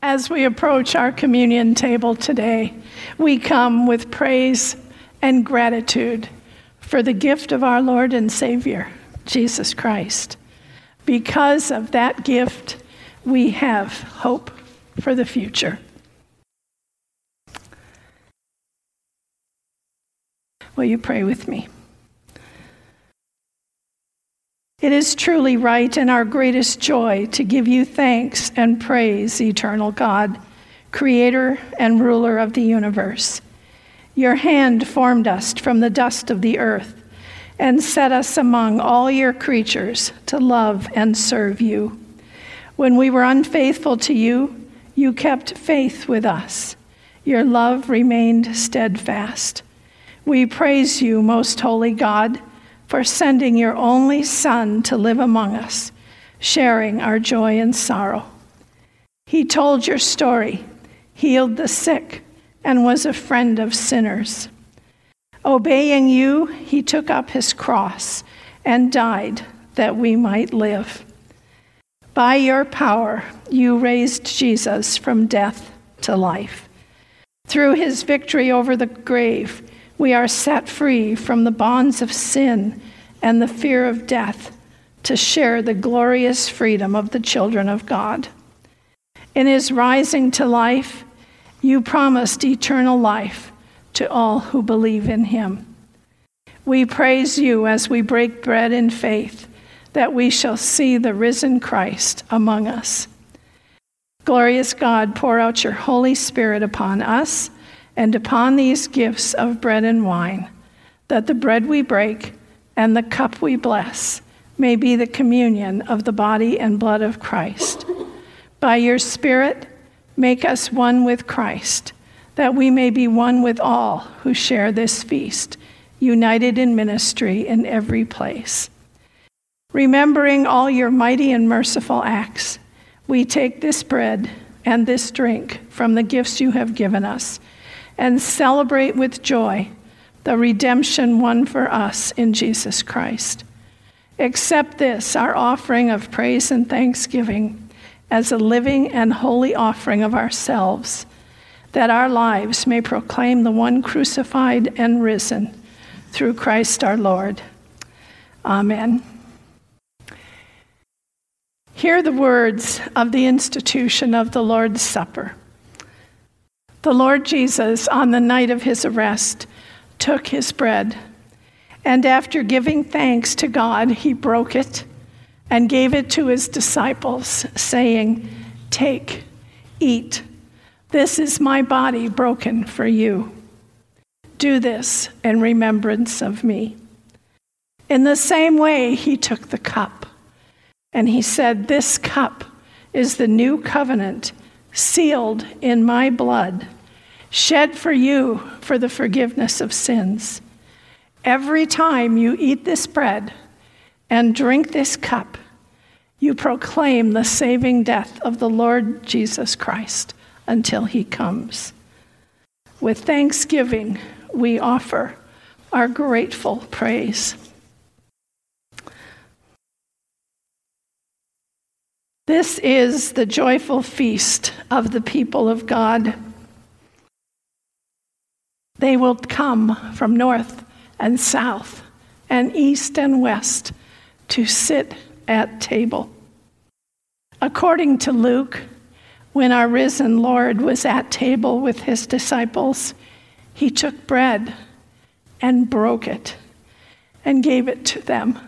A: As we approach our communion table today, we come with praise and gratitude for the gift of our Lord and Savior, Jesus Christ. Because of that gift, we have hope for the future. Will you pray with me? It is truly right and our greatest joy to give you thanks and praise, eternal God, creator and ruler of the universe. Your hand formed us from the dust of the earth and set us among all your creatures to love and serve you. When we were unfaithful to you, you kept faith with us. Your love remained steadfast. We praise you, most holy God, for sending your only Son to live among us, sharing our joy and sorrow. He told your story, healed the sick, and was a friend of sinners. Obeying you, he took up his cross and died that we might live. By your power, you raised Jesus from death to life. Through his victory over the grave, we are set free from the bonds of sin and the fear of death to share the glorious freedom of the children of God. In his rising to life, you promised eternal life to all who believe in him. We praise you as we break bread in faith that we shall see the risen Christ among us. Glorious God, pour out your Holy Spirit upon us and upon these gifts of bread and wine, that the bread we break and the cup we bless may be the communion of the body and blood of Christ. By your Spirit, make us one with Christ that we may be one with all who share this feast, united in ministry in every place. Remembering all your mighty and merciful acts, we take this bread and this drink from the gifts you have given us and celebrate with joy the redemption won for us in Jesus Christ. Accept this, our offering of praise and thanksgiving, as a living and holy offering of ourselves that our lives may proclaim the one crucified and risen through Christ our Lord. Amen. Hear the words of the institution of the Lord's Supper. The Lord Jesus, on the night of his arrest, took his bread, and after giving thanks to God, he broke it and gave it to his disciples, saying, Take, eat. This is my body broken for you. Do this in remembrance of me. In the same way, he took the cup and he said, This cup is the new covenant sealed in my blood, shed for you for the forgiveness of sins. Every time you eat this bread and drink this cup, you proclaim the saving death of the Lord Jesus Christ until he comes. With thanksgiving, we offer our grateful praise. This is the joyful feast of the people of God. They will come from north and south and east and west to sit at table. According to Luke, when our risen Lord was at table with his disciples, he took bread and broke it and gave it to them.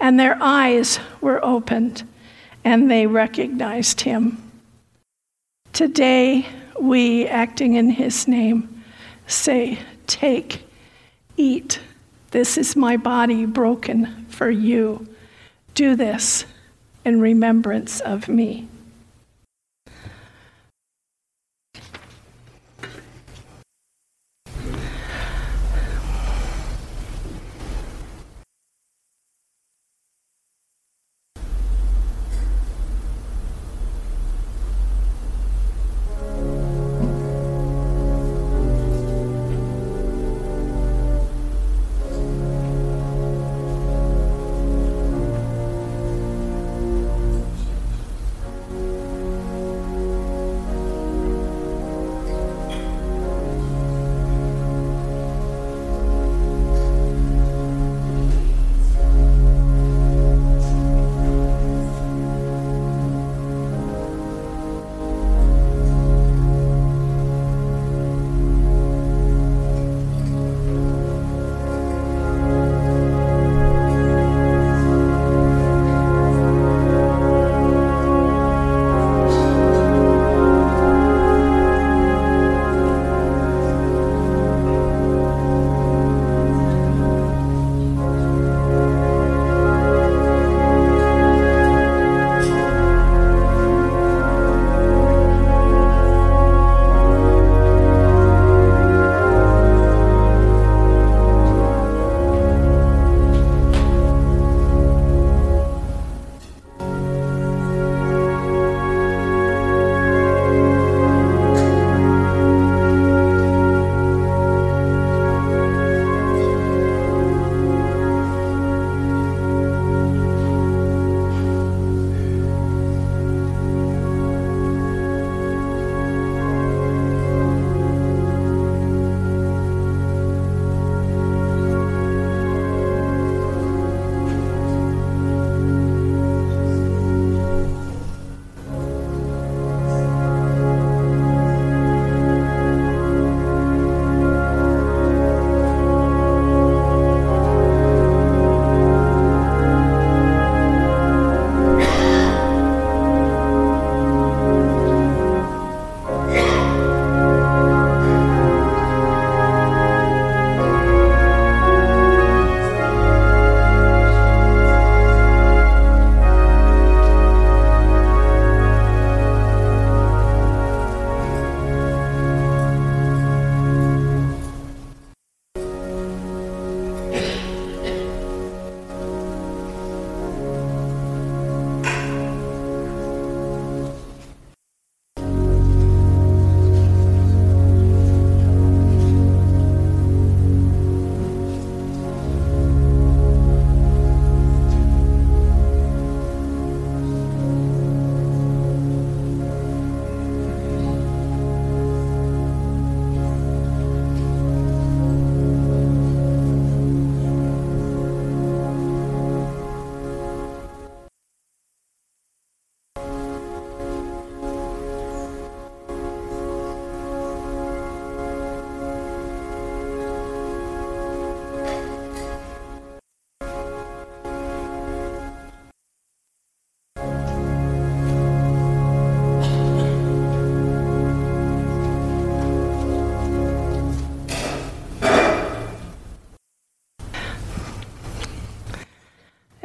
A: And their eyes were opened and they recognized him. Today, we, acting in his name, say, Take, eat. This is my body broken for you. Do this in remembrance of me.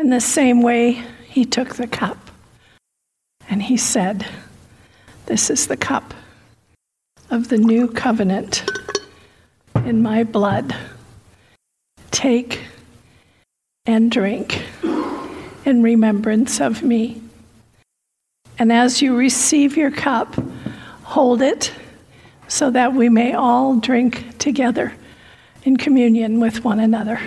A: In the same way, he took the cup and he said, This is the cup of the new covenant in my blood. Take and drink in remembrance of me. And as you receive your cup, hold it so that we may all drink together in communion with one another.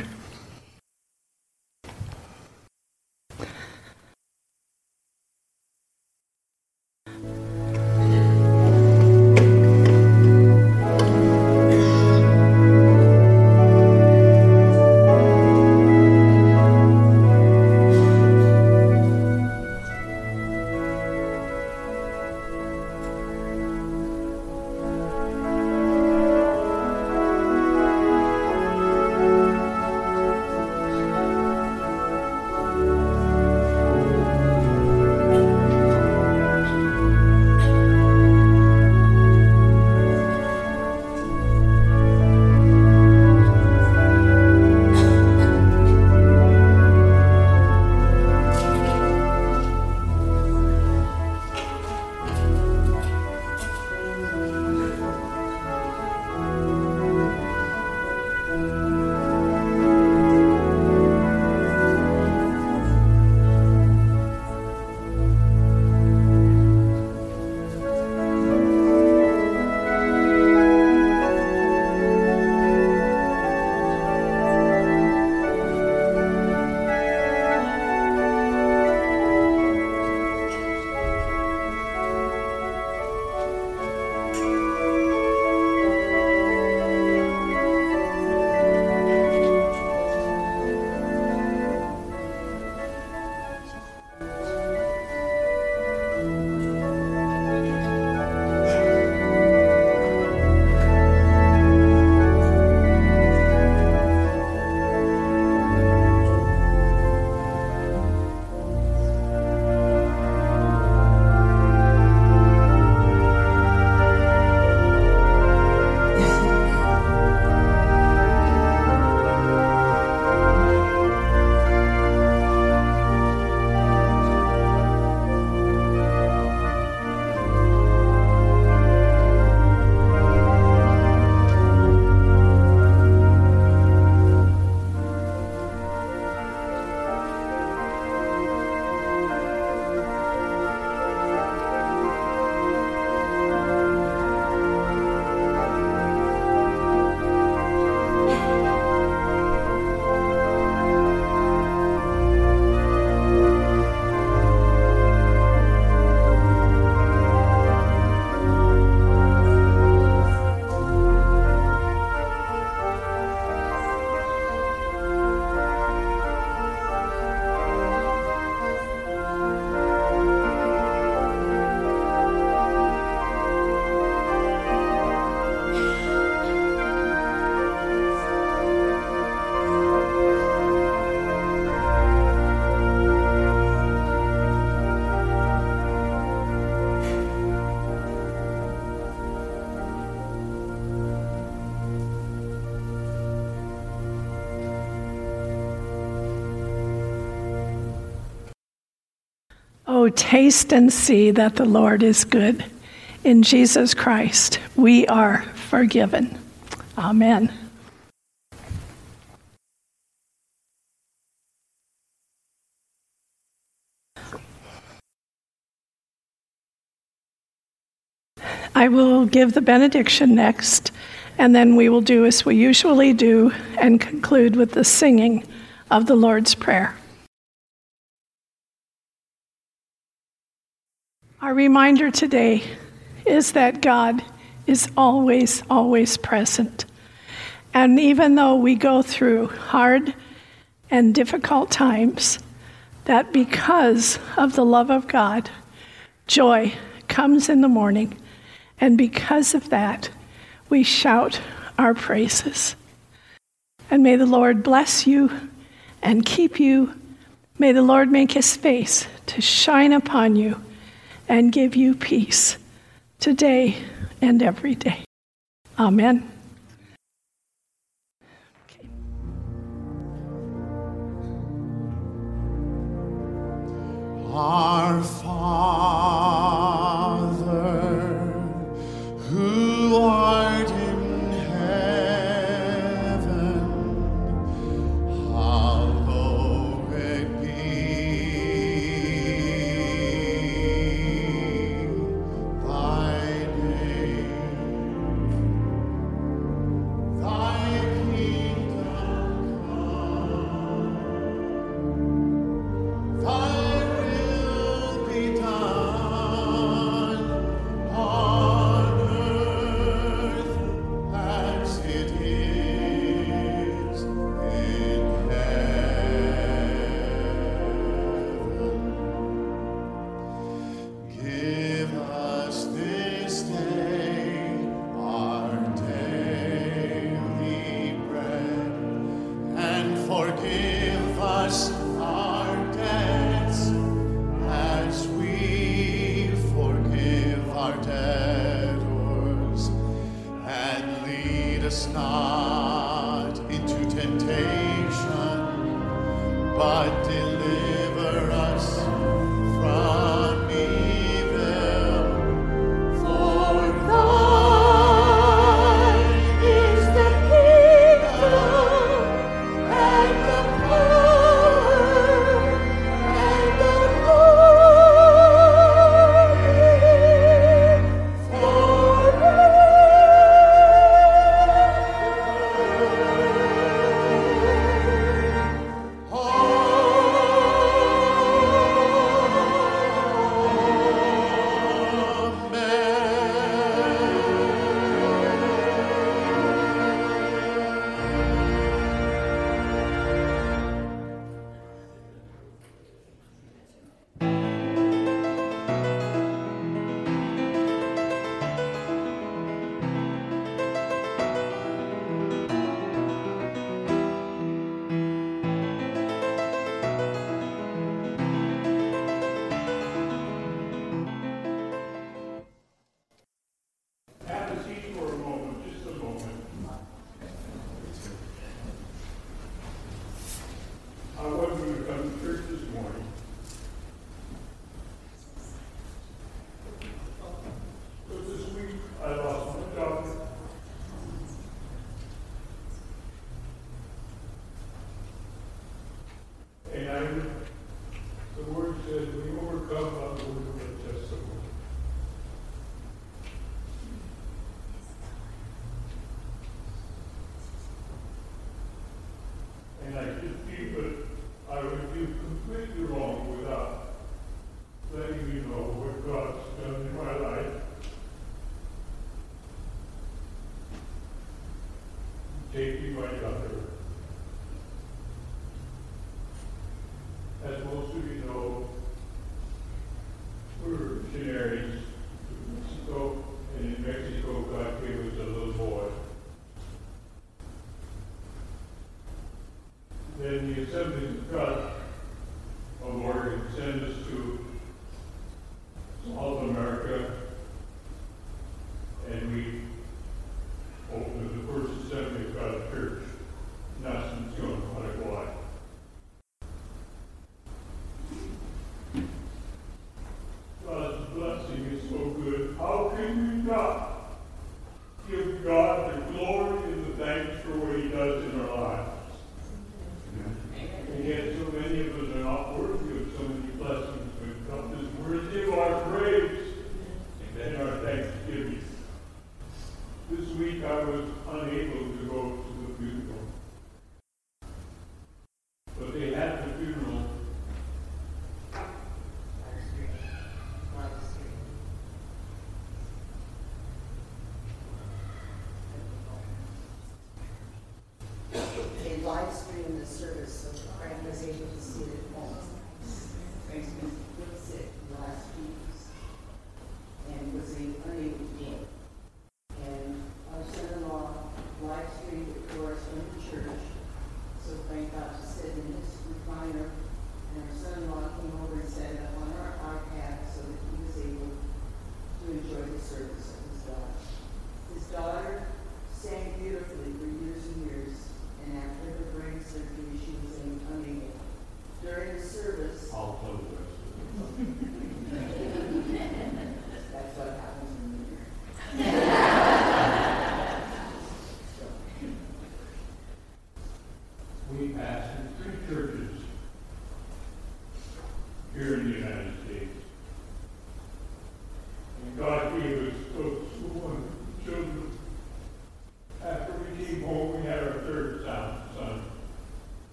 A: Taste and see that the Lord is good. In Jesus Christ, we are forgiven. Amen. I will give the benediction next, and then we will do as we usually do and conclude with the singing of the Lord's Prayer. Our reminder today is that God is always, always present. And even though we go through hard and difficult times, that because of the love of God, joy comes in the morning. And because of that, we shout our praises. And may the Lord bless you and keep you. May the Lord make his face to shine upon you and give you peace today and every day. Amen.
G: Our Father, who art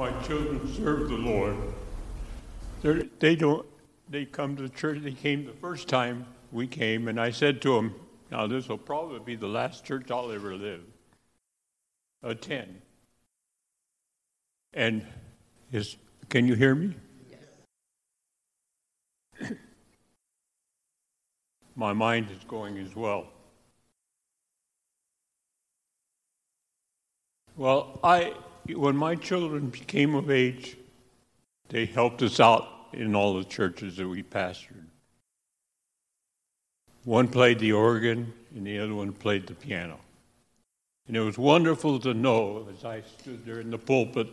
H: My children serve the Lord. They're, they don't. They come to the church. They came the first time we came, and I said to them, "Now this will probably be the last church I'll ever live attend." And is can you hear me? My mind is going as well. Well, I when my children became of age, they helped us out in all the churches that we pastored. One played the organ, and the other one played the piano. And it was wonderful to know as I stood there in the pulpit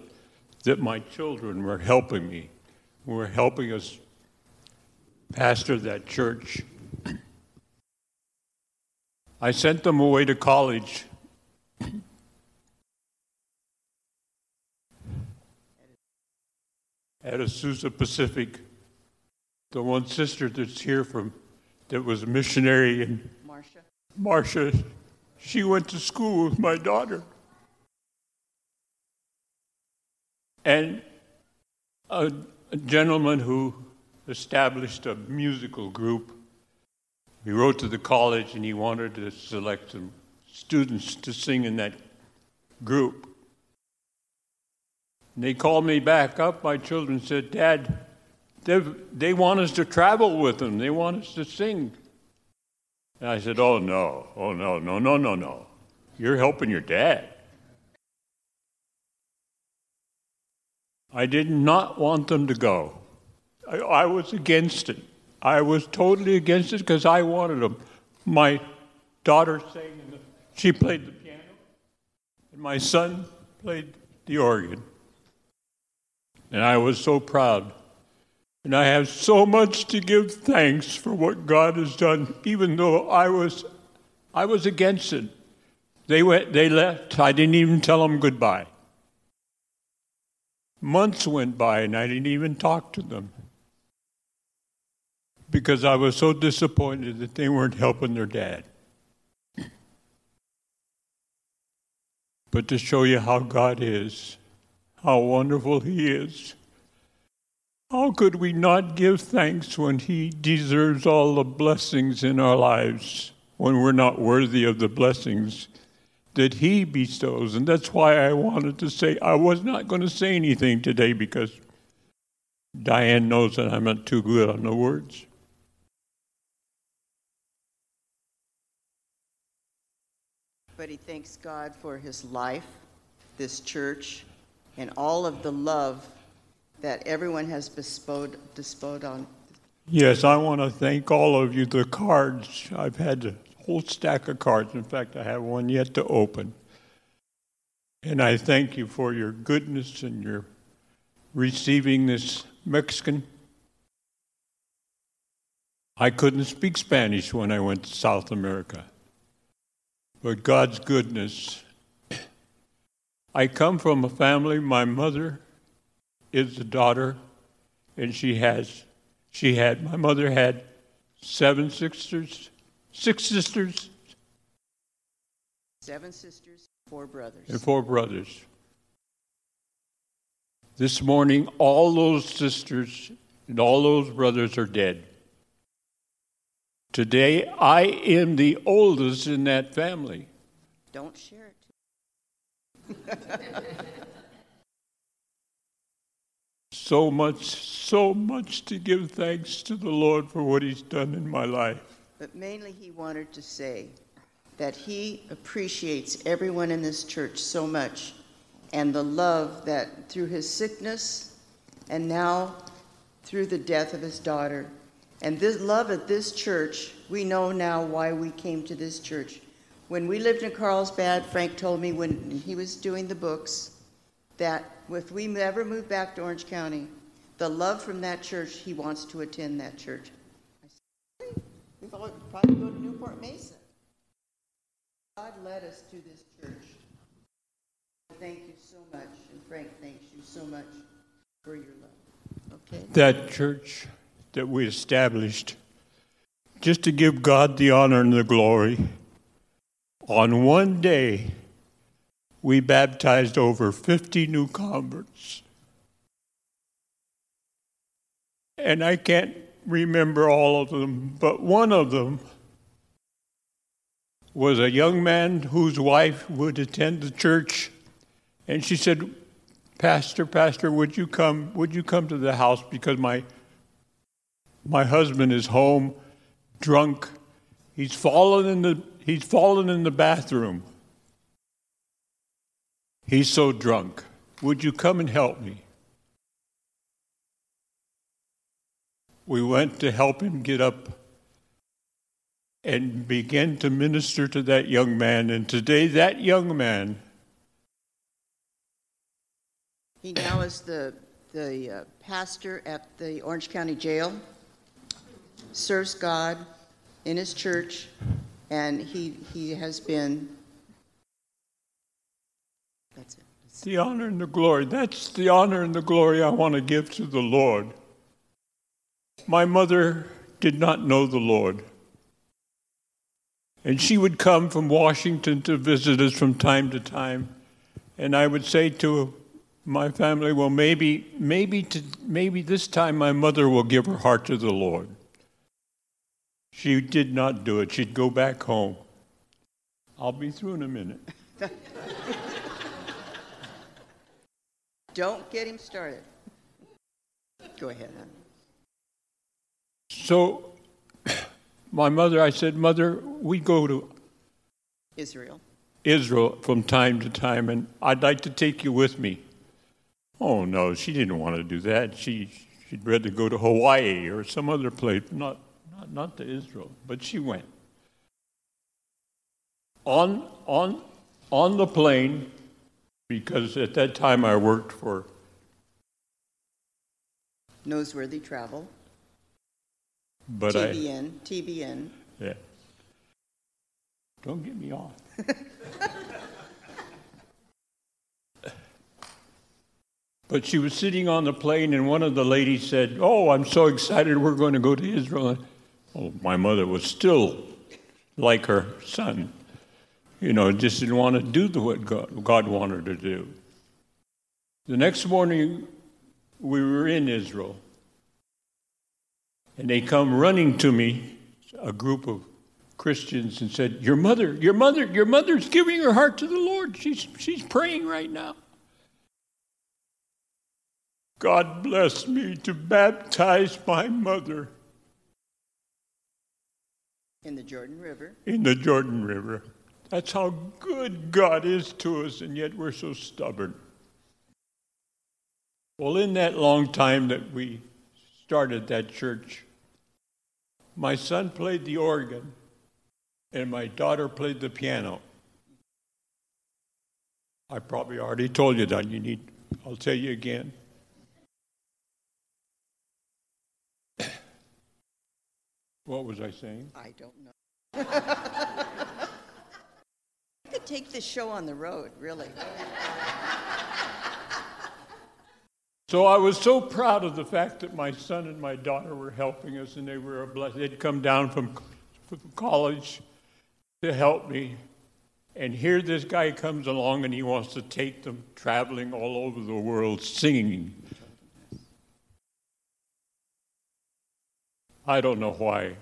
H: that my children were helping me, were helping us pastor that church. I sent them away to college. At Azusa Pacific, the one sister that's here from that was a missionary in
I: Marcia?
H: Marcia, she went to school with my daughter. And a, a gentleman who established a musical group, he wrote to the college and he wanted to select some students to sing in that group. And they called me back up. My children said, Dad, they, want us to travel with them. They want us to sing. And I said, Oh, no. Oh, no, no, no, no, no. You're helping your dad. I did not want them to go. I, I was against it. I was totally against it because I wanted them. My daughter sang, the, she played the piano, and my son played the organ. And I was so proud. And I have so much to give thanks for what God has done, even though I was, I was against it. They, went, they left. I didn't even tell them goodbye. Months went by and I didn't even talk to them because I was so disappointed that they weren't helping their dad. But to show you how God is, how wonderful He is, how could we not give thanks when He deserves all the blessings in our lives when we're not worthy of the blessings that He bestows? And that's why I wanted to say, I was not going to say anything today because Diane knows that I'm not too good on the words.
I: But he thanks God for his life, this church, and all of the love that everyone has bestowed, bestowed on.
H: Yes, I want to thank all of you. The cards, I've had a whole stack of cards. In fact, I have one yet to open. And I thank you for your goodness and your receiving this Mexican. I couldn't speak Spanish when I went to South America. But God's goodness. I come from a family, my mother is a daughter, and she has, she had, my mother had seven sisters, six sisters,
I: Seven sisters, four brothers.
H: and four brothers. This morning, all those sisters and all those brothers are dead. Today, I am the oldest in that family.
I: Don't share it.
H: So much, so much to give thanks to the Lord for what He's done in my life.
I: But mainly, he wanted to say that he appreciates everyone in this church so much and the love that through his sickness and now through the death of his daughter and this love at this church, we know now why we came to this church. When we lived in Carlsbad, Frank told me when he was doing the books that if we ever move back to Orange County, the love from that church, he wants to attend that church. I said, "Really? We thought we'd probably go to Newport Mesa. God led us to this church. Thank you so much, and Frank thanks you so much for your love. Okay?
H: That church that we established, just to give God the honor and the glory, on one day, we baptized over 50 new converts. And I can't remember all of them, but one of them was a young man whose wife would attend the church, and she said, Pastor, Pastor, would you come? Would you come to the house because my my husband is home, drunk. He's fallen in the he's fallen in the bathroom. He's so drunk. Would you come and help me? We went to help him get up and began to minister to that young man. And today, that young man,
I: He now is the, the uh, pastor at the Orange County Jail, serves God in his church, and he, he has been, that's it.
H: the honor and the glory, that's the honor and the glory I want to give to the Lord. My mother did not know the Lord. And she would come from Washington to visit us from time to time. And I would say to my family, well, maybe, maybe, to, maybe this time my mother will give her heart to the Lord. She did not do it. She'd go back home. I'll be through in a minute.
I: Don't get him started. Go ahead, hon.
H: So, my mother, I said, Mother, we go to
I: Israel.
H: Israel from time to time, and I'd like to take you with me. Oh, no, she didn't want to do that. She, she'd rather go to Hawaii or some other place, not, not, not to Israel, but she went. On, on, on the plane, because at that time I worked for,
I: Noseworthy Travel.
H: but I.
I: TBN, TBN.
H: Yeah. Don't get me off. but she was sitting on the plane, and one of the ladies said, Oh, I'm so excited we're going to go to Israel. My mother was still like her son. You know, just didn't want to do the, what God, God wanted her to do. The next morning, we were in Israel, and they come running to me, a group of Christians, and said, Your mother, your mother, your mother's giving her heart to the Lord. She's, she's praying right now. God bless me to baptize my mother
I: in the Jordan River.
H: in the Jordan River. That's how good God is to us, and yet we're so stubborn. Well, in that long time that we started that church, my son played the organ, and my daughter played the piano. I probably already told you that. You need, I'll tell you again. What was I saying?
I: I don't know. I could take this show on the road, really.
H: So I was so proud of the fact that my son and my daughter were helping us, and they were a blessing. They'd come down from, from college to help me. And here this guy comes along and he wants to take them traveling all over the world singing. I don't know why.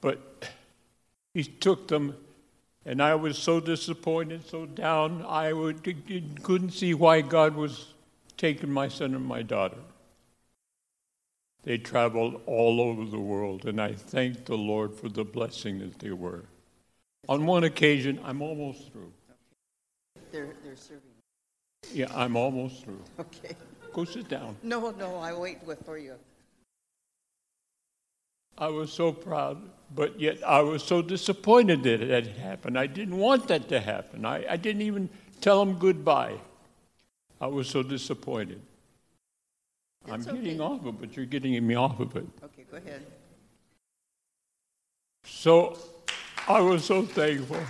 H: But he took them, and I was so disappointed, so down, I would, couldn't see why God was taking my son and my daughter. They traveled all over the world, and I thank the Lord for the blessing that they were. On one occasion, I'm almost through.
I: They're, they're serving.
H: Yeah, I'm almost through.
I: Okay.
H: Go sit down.
I: No, no, I wait with- for you.
H: I was so proud, but yet I was so disappointed that it had happened. I didn't want that to happen. I, I didn't even tell him goodbye. I was so disappointed. I'm
I: It's
H: getting off of it, but you're getting me off of it.
I: Okay, go ahead.
H: So I was so thankful,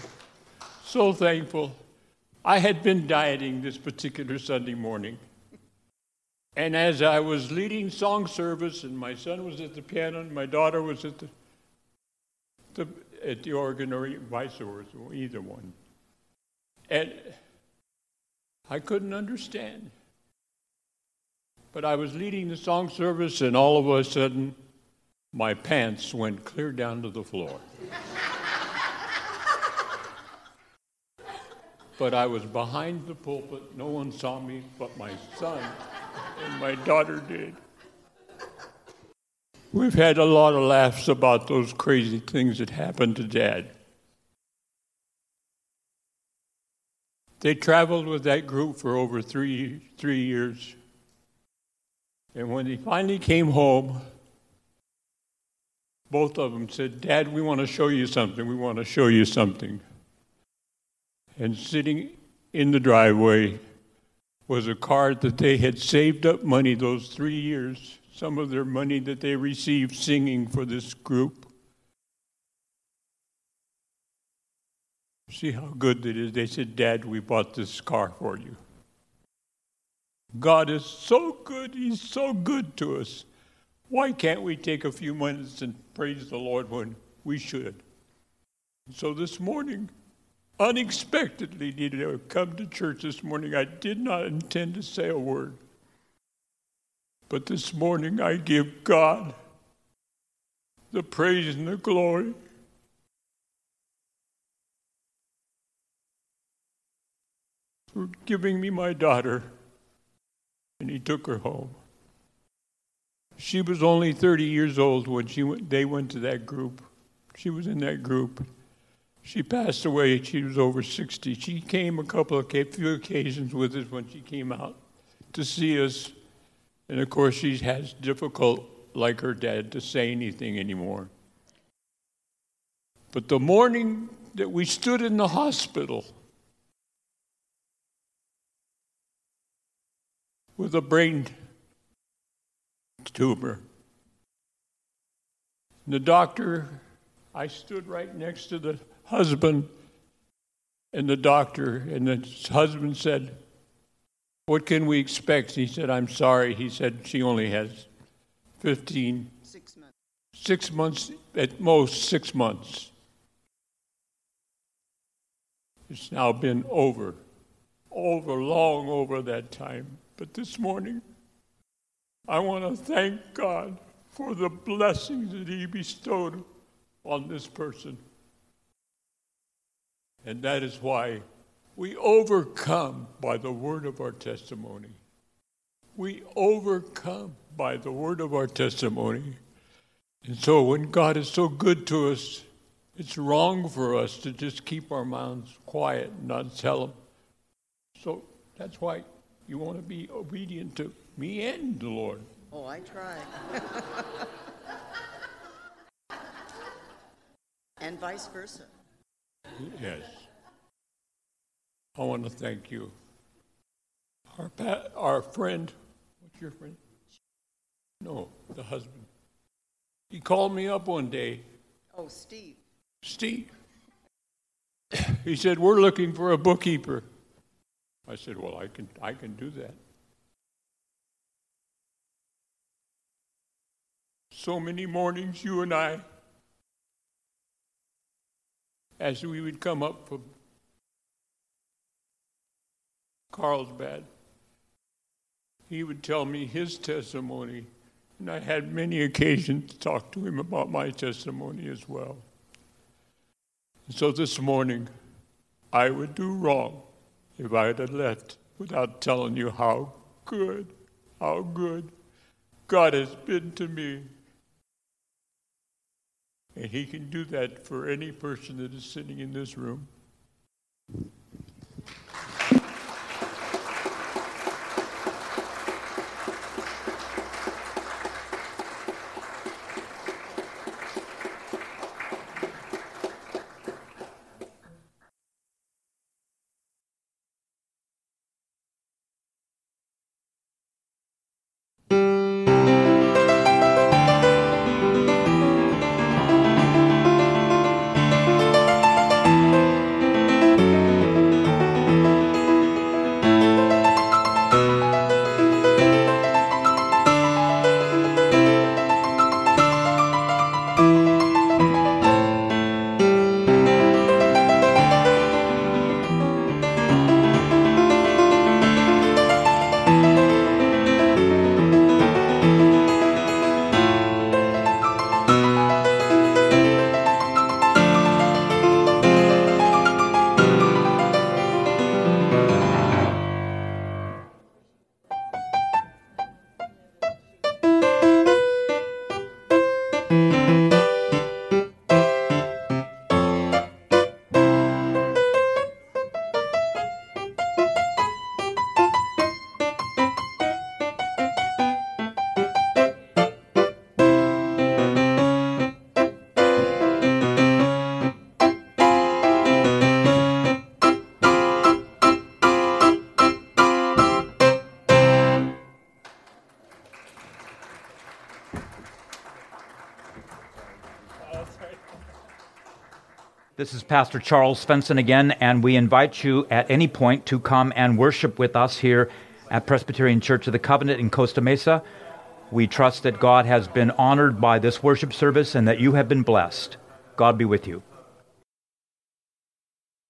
H: so thankful. I had been dieting this particular Sunday morning. And as I was leading song service, and my son was at the piano, and my daughter was at the, the at the organ, or vice versa, either one. And I couldn't understand. But I was leading the song service, and all of a sudden, my pants went clear down to the floor. but I was behind the pulpit. No one saw me but my son and my daughter did. We've had a lot of laughs about those crazy things that happened to Dad. They traveled with that group for over three, three years. And when he finally came home, both of them said, Dad, we want to show you something. We want to show you something. And sitting in the driveway was a card that they had saved up money those three years, some of their money that they received singing for this group. See how good it is. They said, Dad, we bought this car for you. God is so good. He's so good to us. Why can't we take a few minutes and praise the Lord when we should? So this morning, unexpectedly needed to come to church this morning. I did not intend to say a word. But this morning I give God the praise and the glory. For giving me my daughter, and He took her home. She was only 30 years old when she went, they went to that group. She was in that group. She passed away. She was over 60. She came a couple of few occasions with us when she came out to see us. And of course, she has difficult, like her dad, to say anything anymore. But the morning that we stood in the hospital with a brain tumor, the doctor, I stood right next to the husband and the doctor, and the husband said, What can we expect? He said, I'm sorry. He said, She only has 15,
I: Six months.
H: six months, at most six months. It's now been over, over, long over that time. But this morning, I want to thank God for the blessings that He bestowed on this person. And that is why we overcome by the word of our testimony. We overcome by the word of our testimony. And so when God is so good to us, it's wrong for us to just keep our mouths quiet and not tell Him. So that's why you want to be obedient to me and the Lord.
I: Oh, I try. and vice versa.
H: Yes. I want to thank you. Our, pa- our friend, what's your friend? No, the husband. He called me up one day,
I: Oh, Steve.
H: Steve. He said, We're looking for a bookkeeper. I said, Well, I can, I can do that. So many mornings, you and I, as we would come up from Carlsbad, he would tell me his testimony, and I had many occasions to talk to him about my testimony as well. So this morning, I would do wrong if I had left without telling you how good, how good God has been to me. And He can do that for any person that is sitting in this room.
J: Pastor Charles Svensson again, and we invite you at any point to come and worship with us here at Presbyterian Church of the Covenant in Costa Mesa. We trust that God has been honored by this worship service and that you have been blessed. God be with you.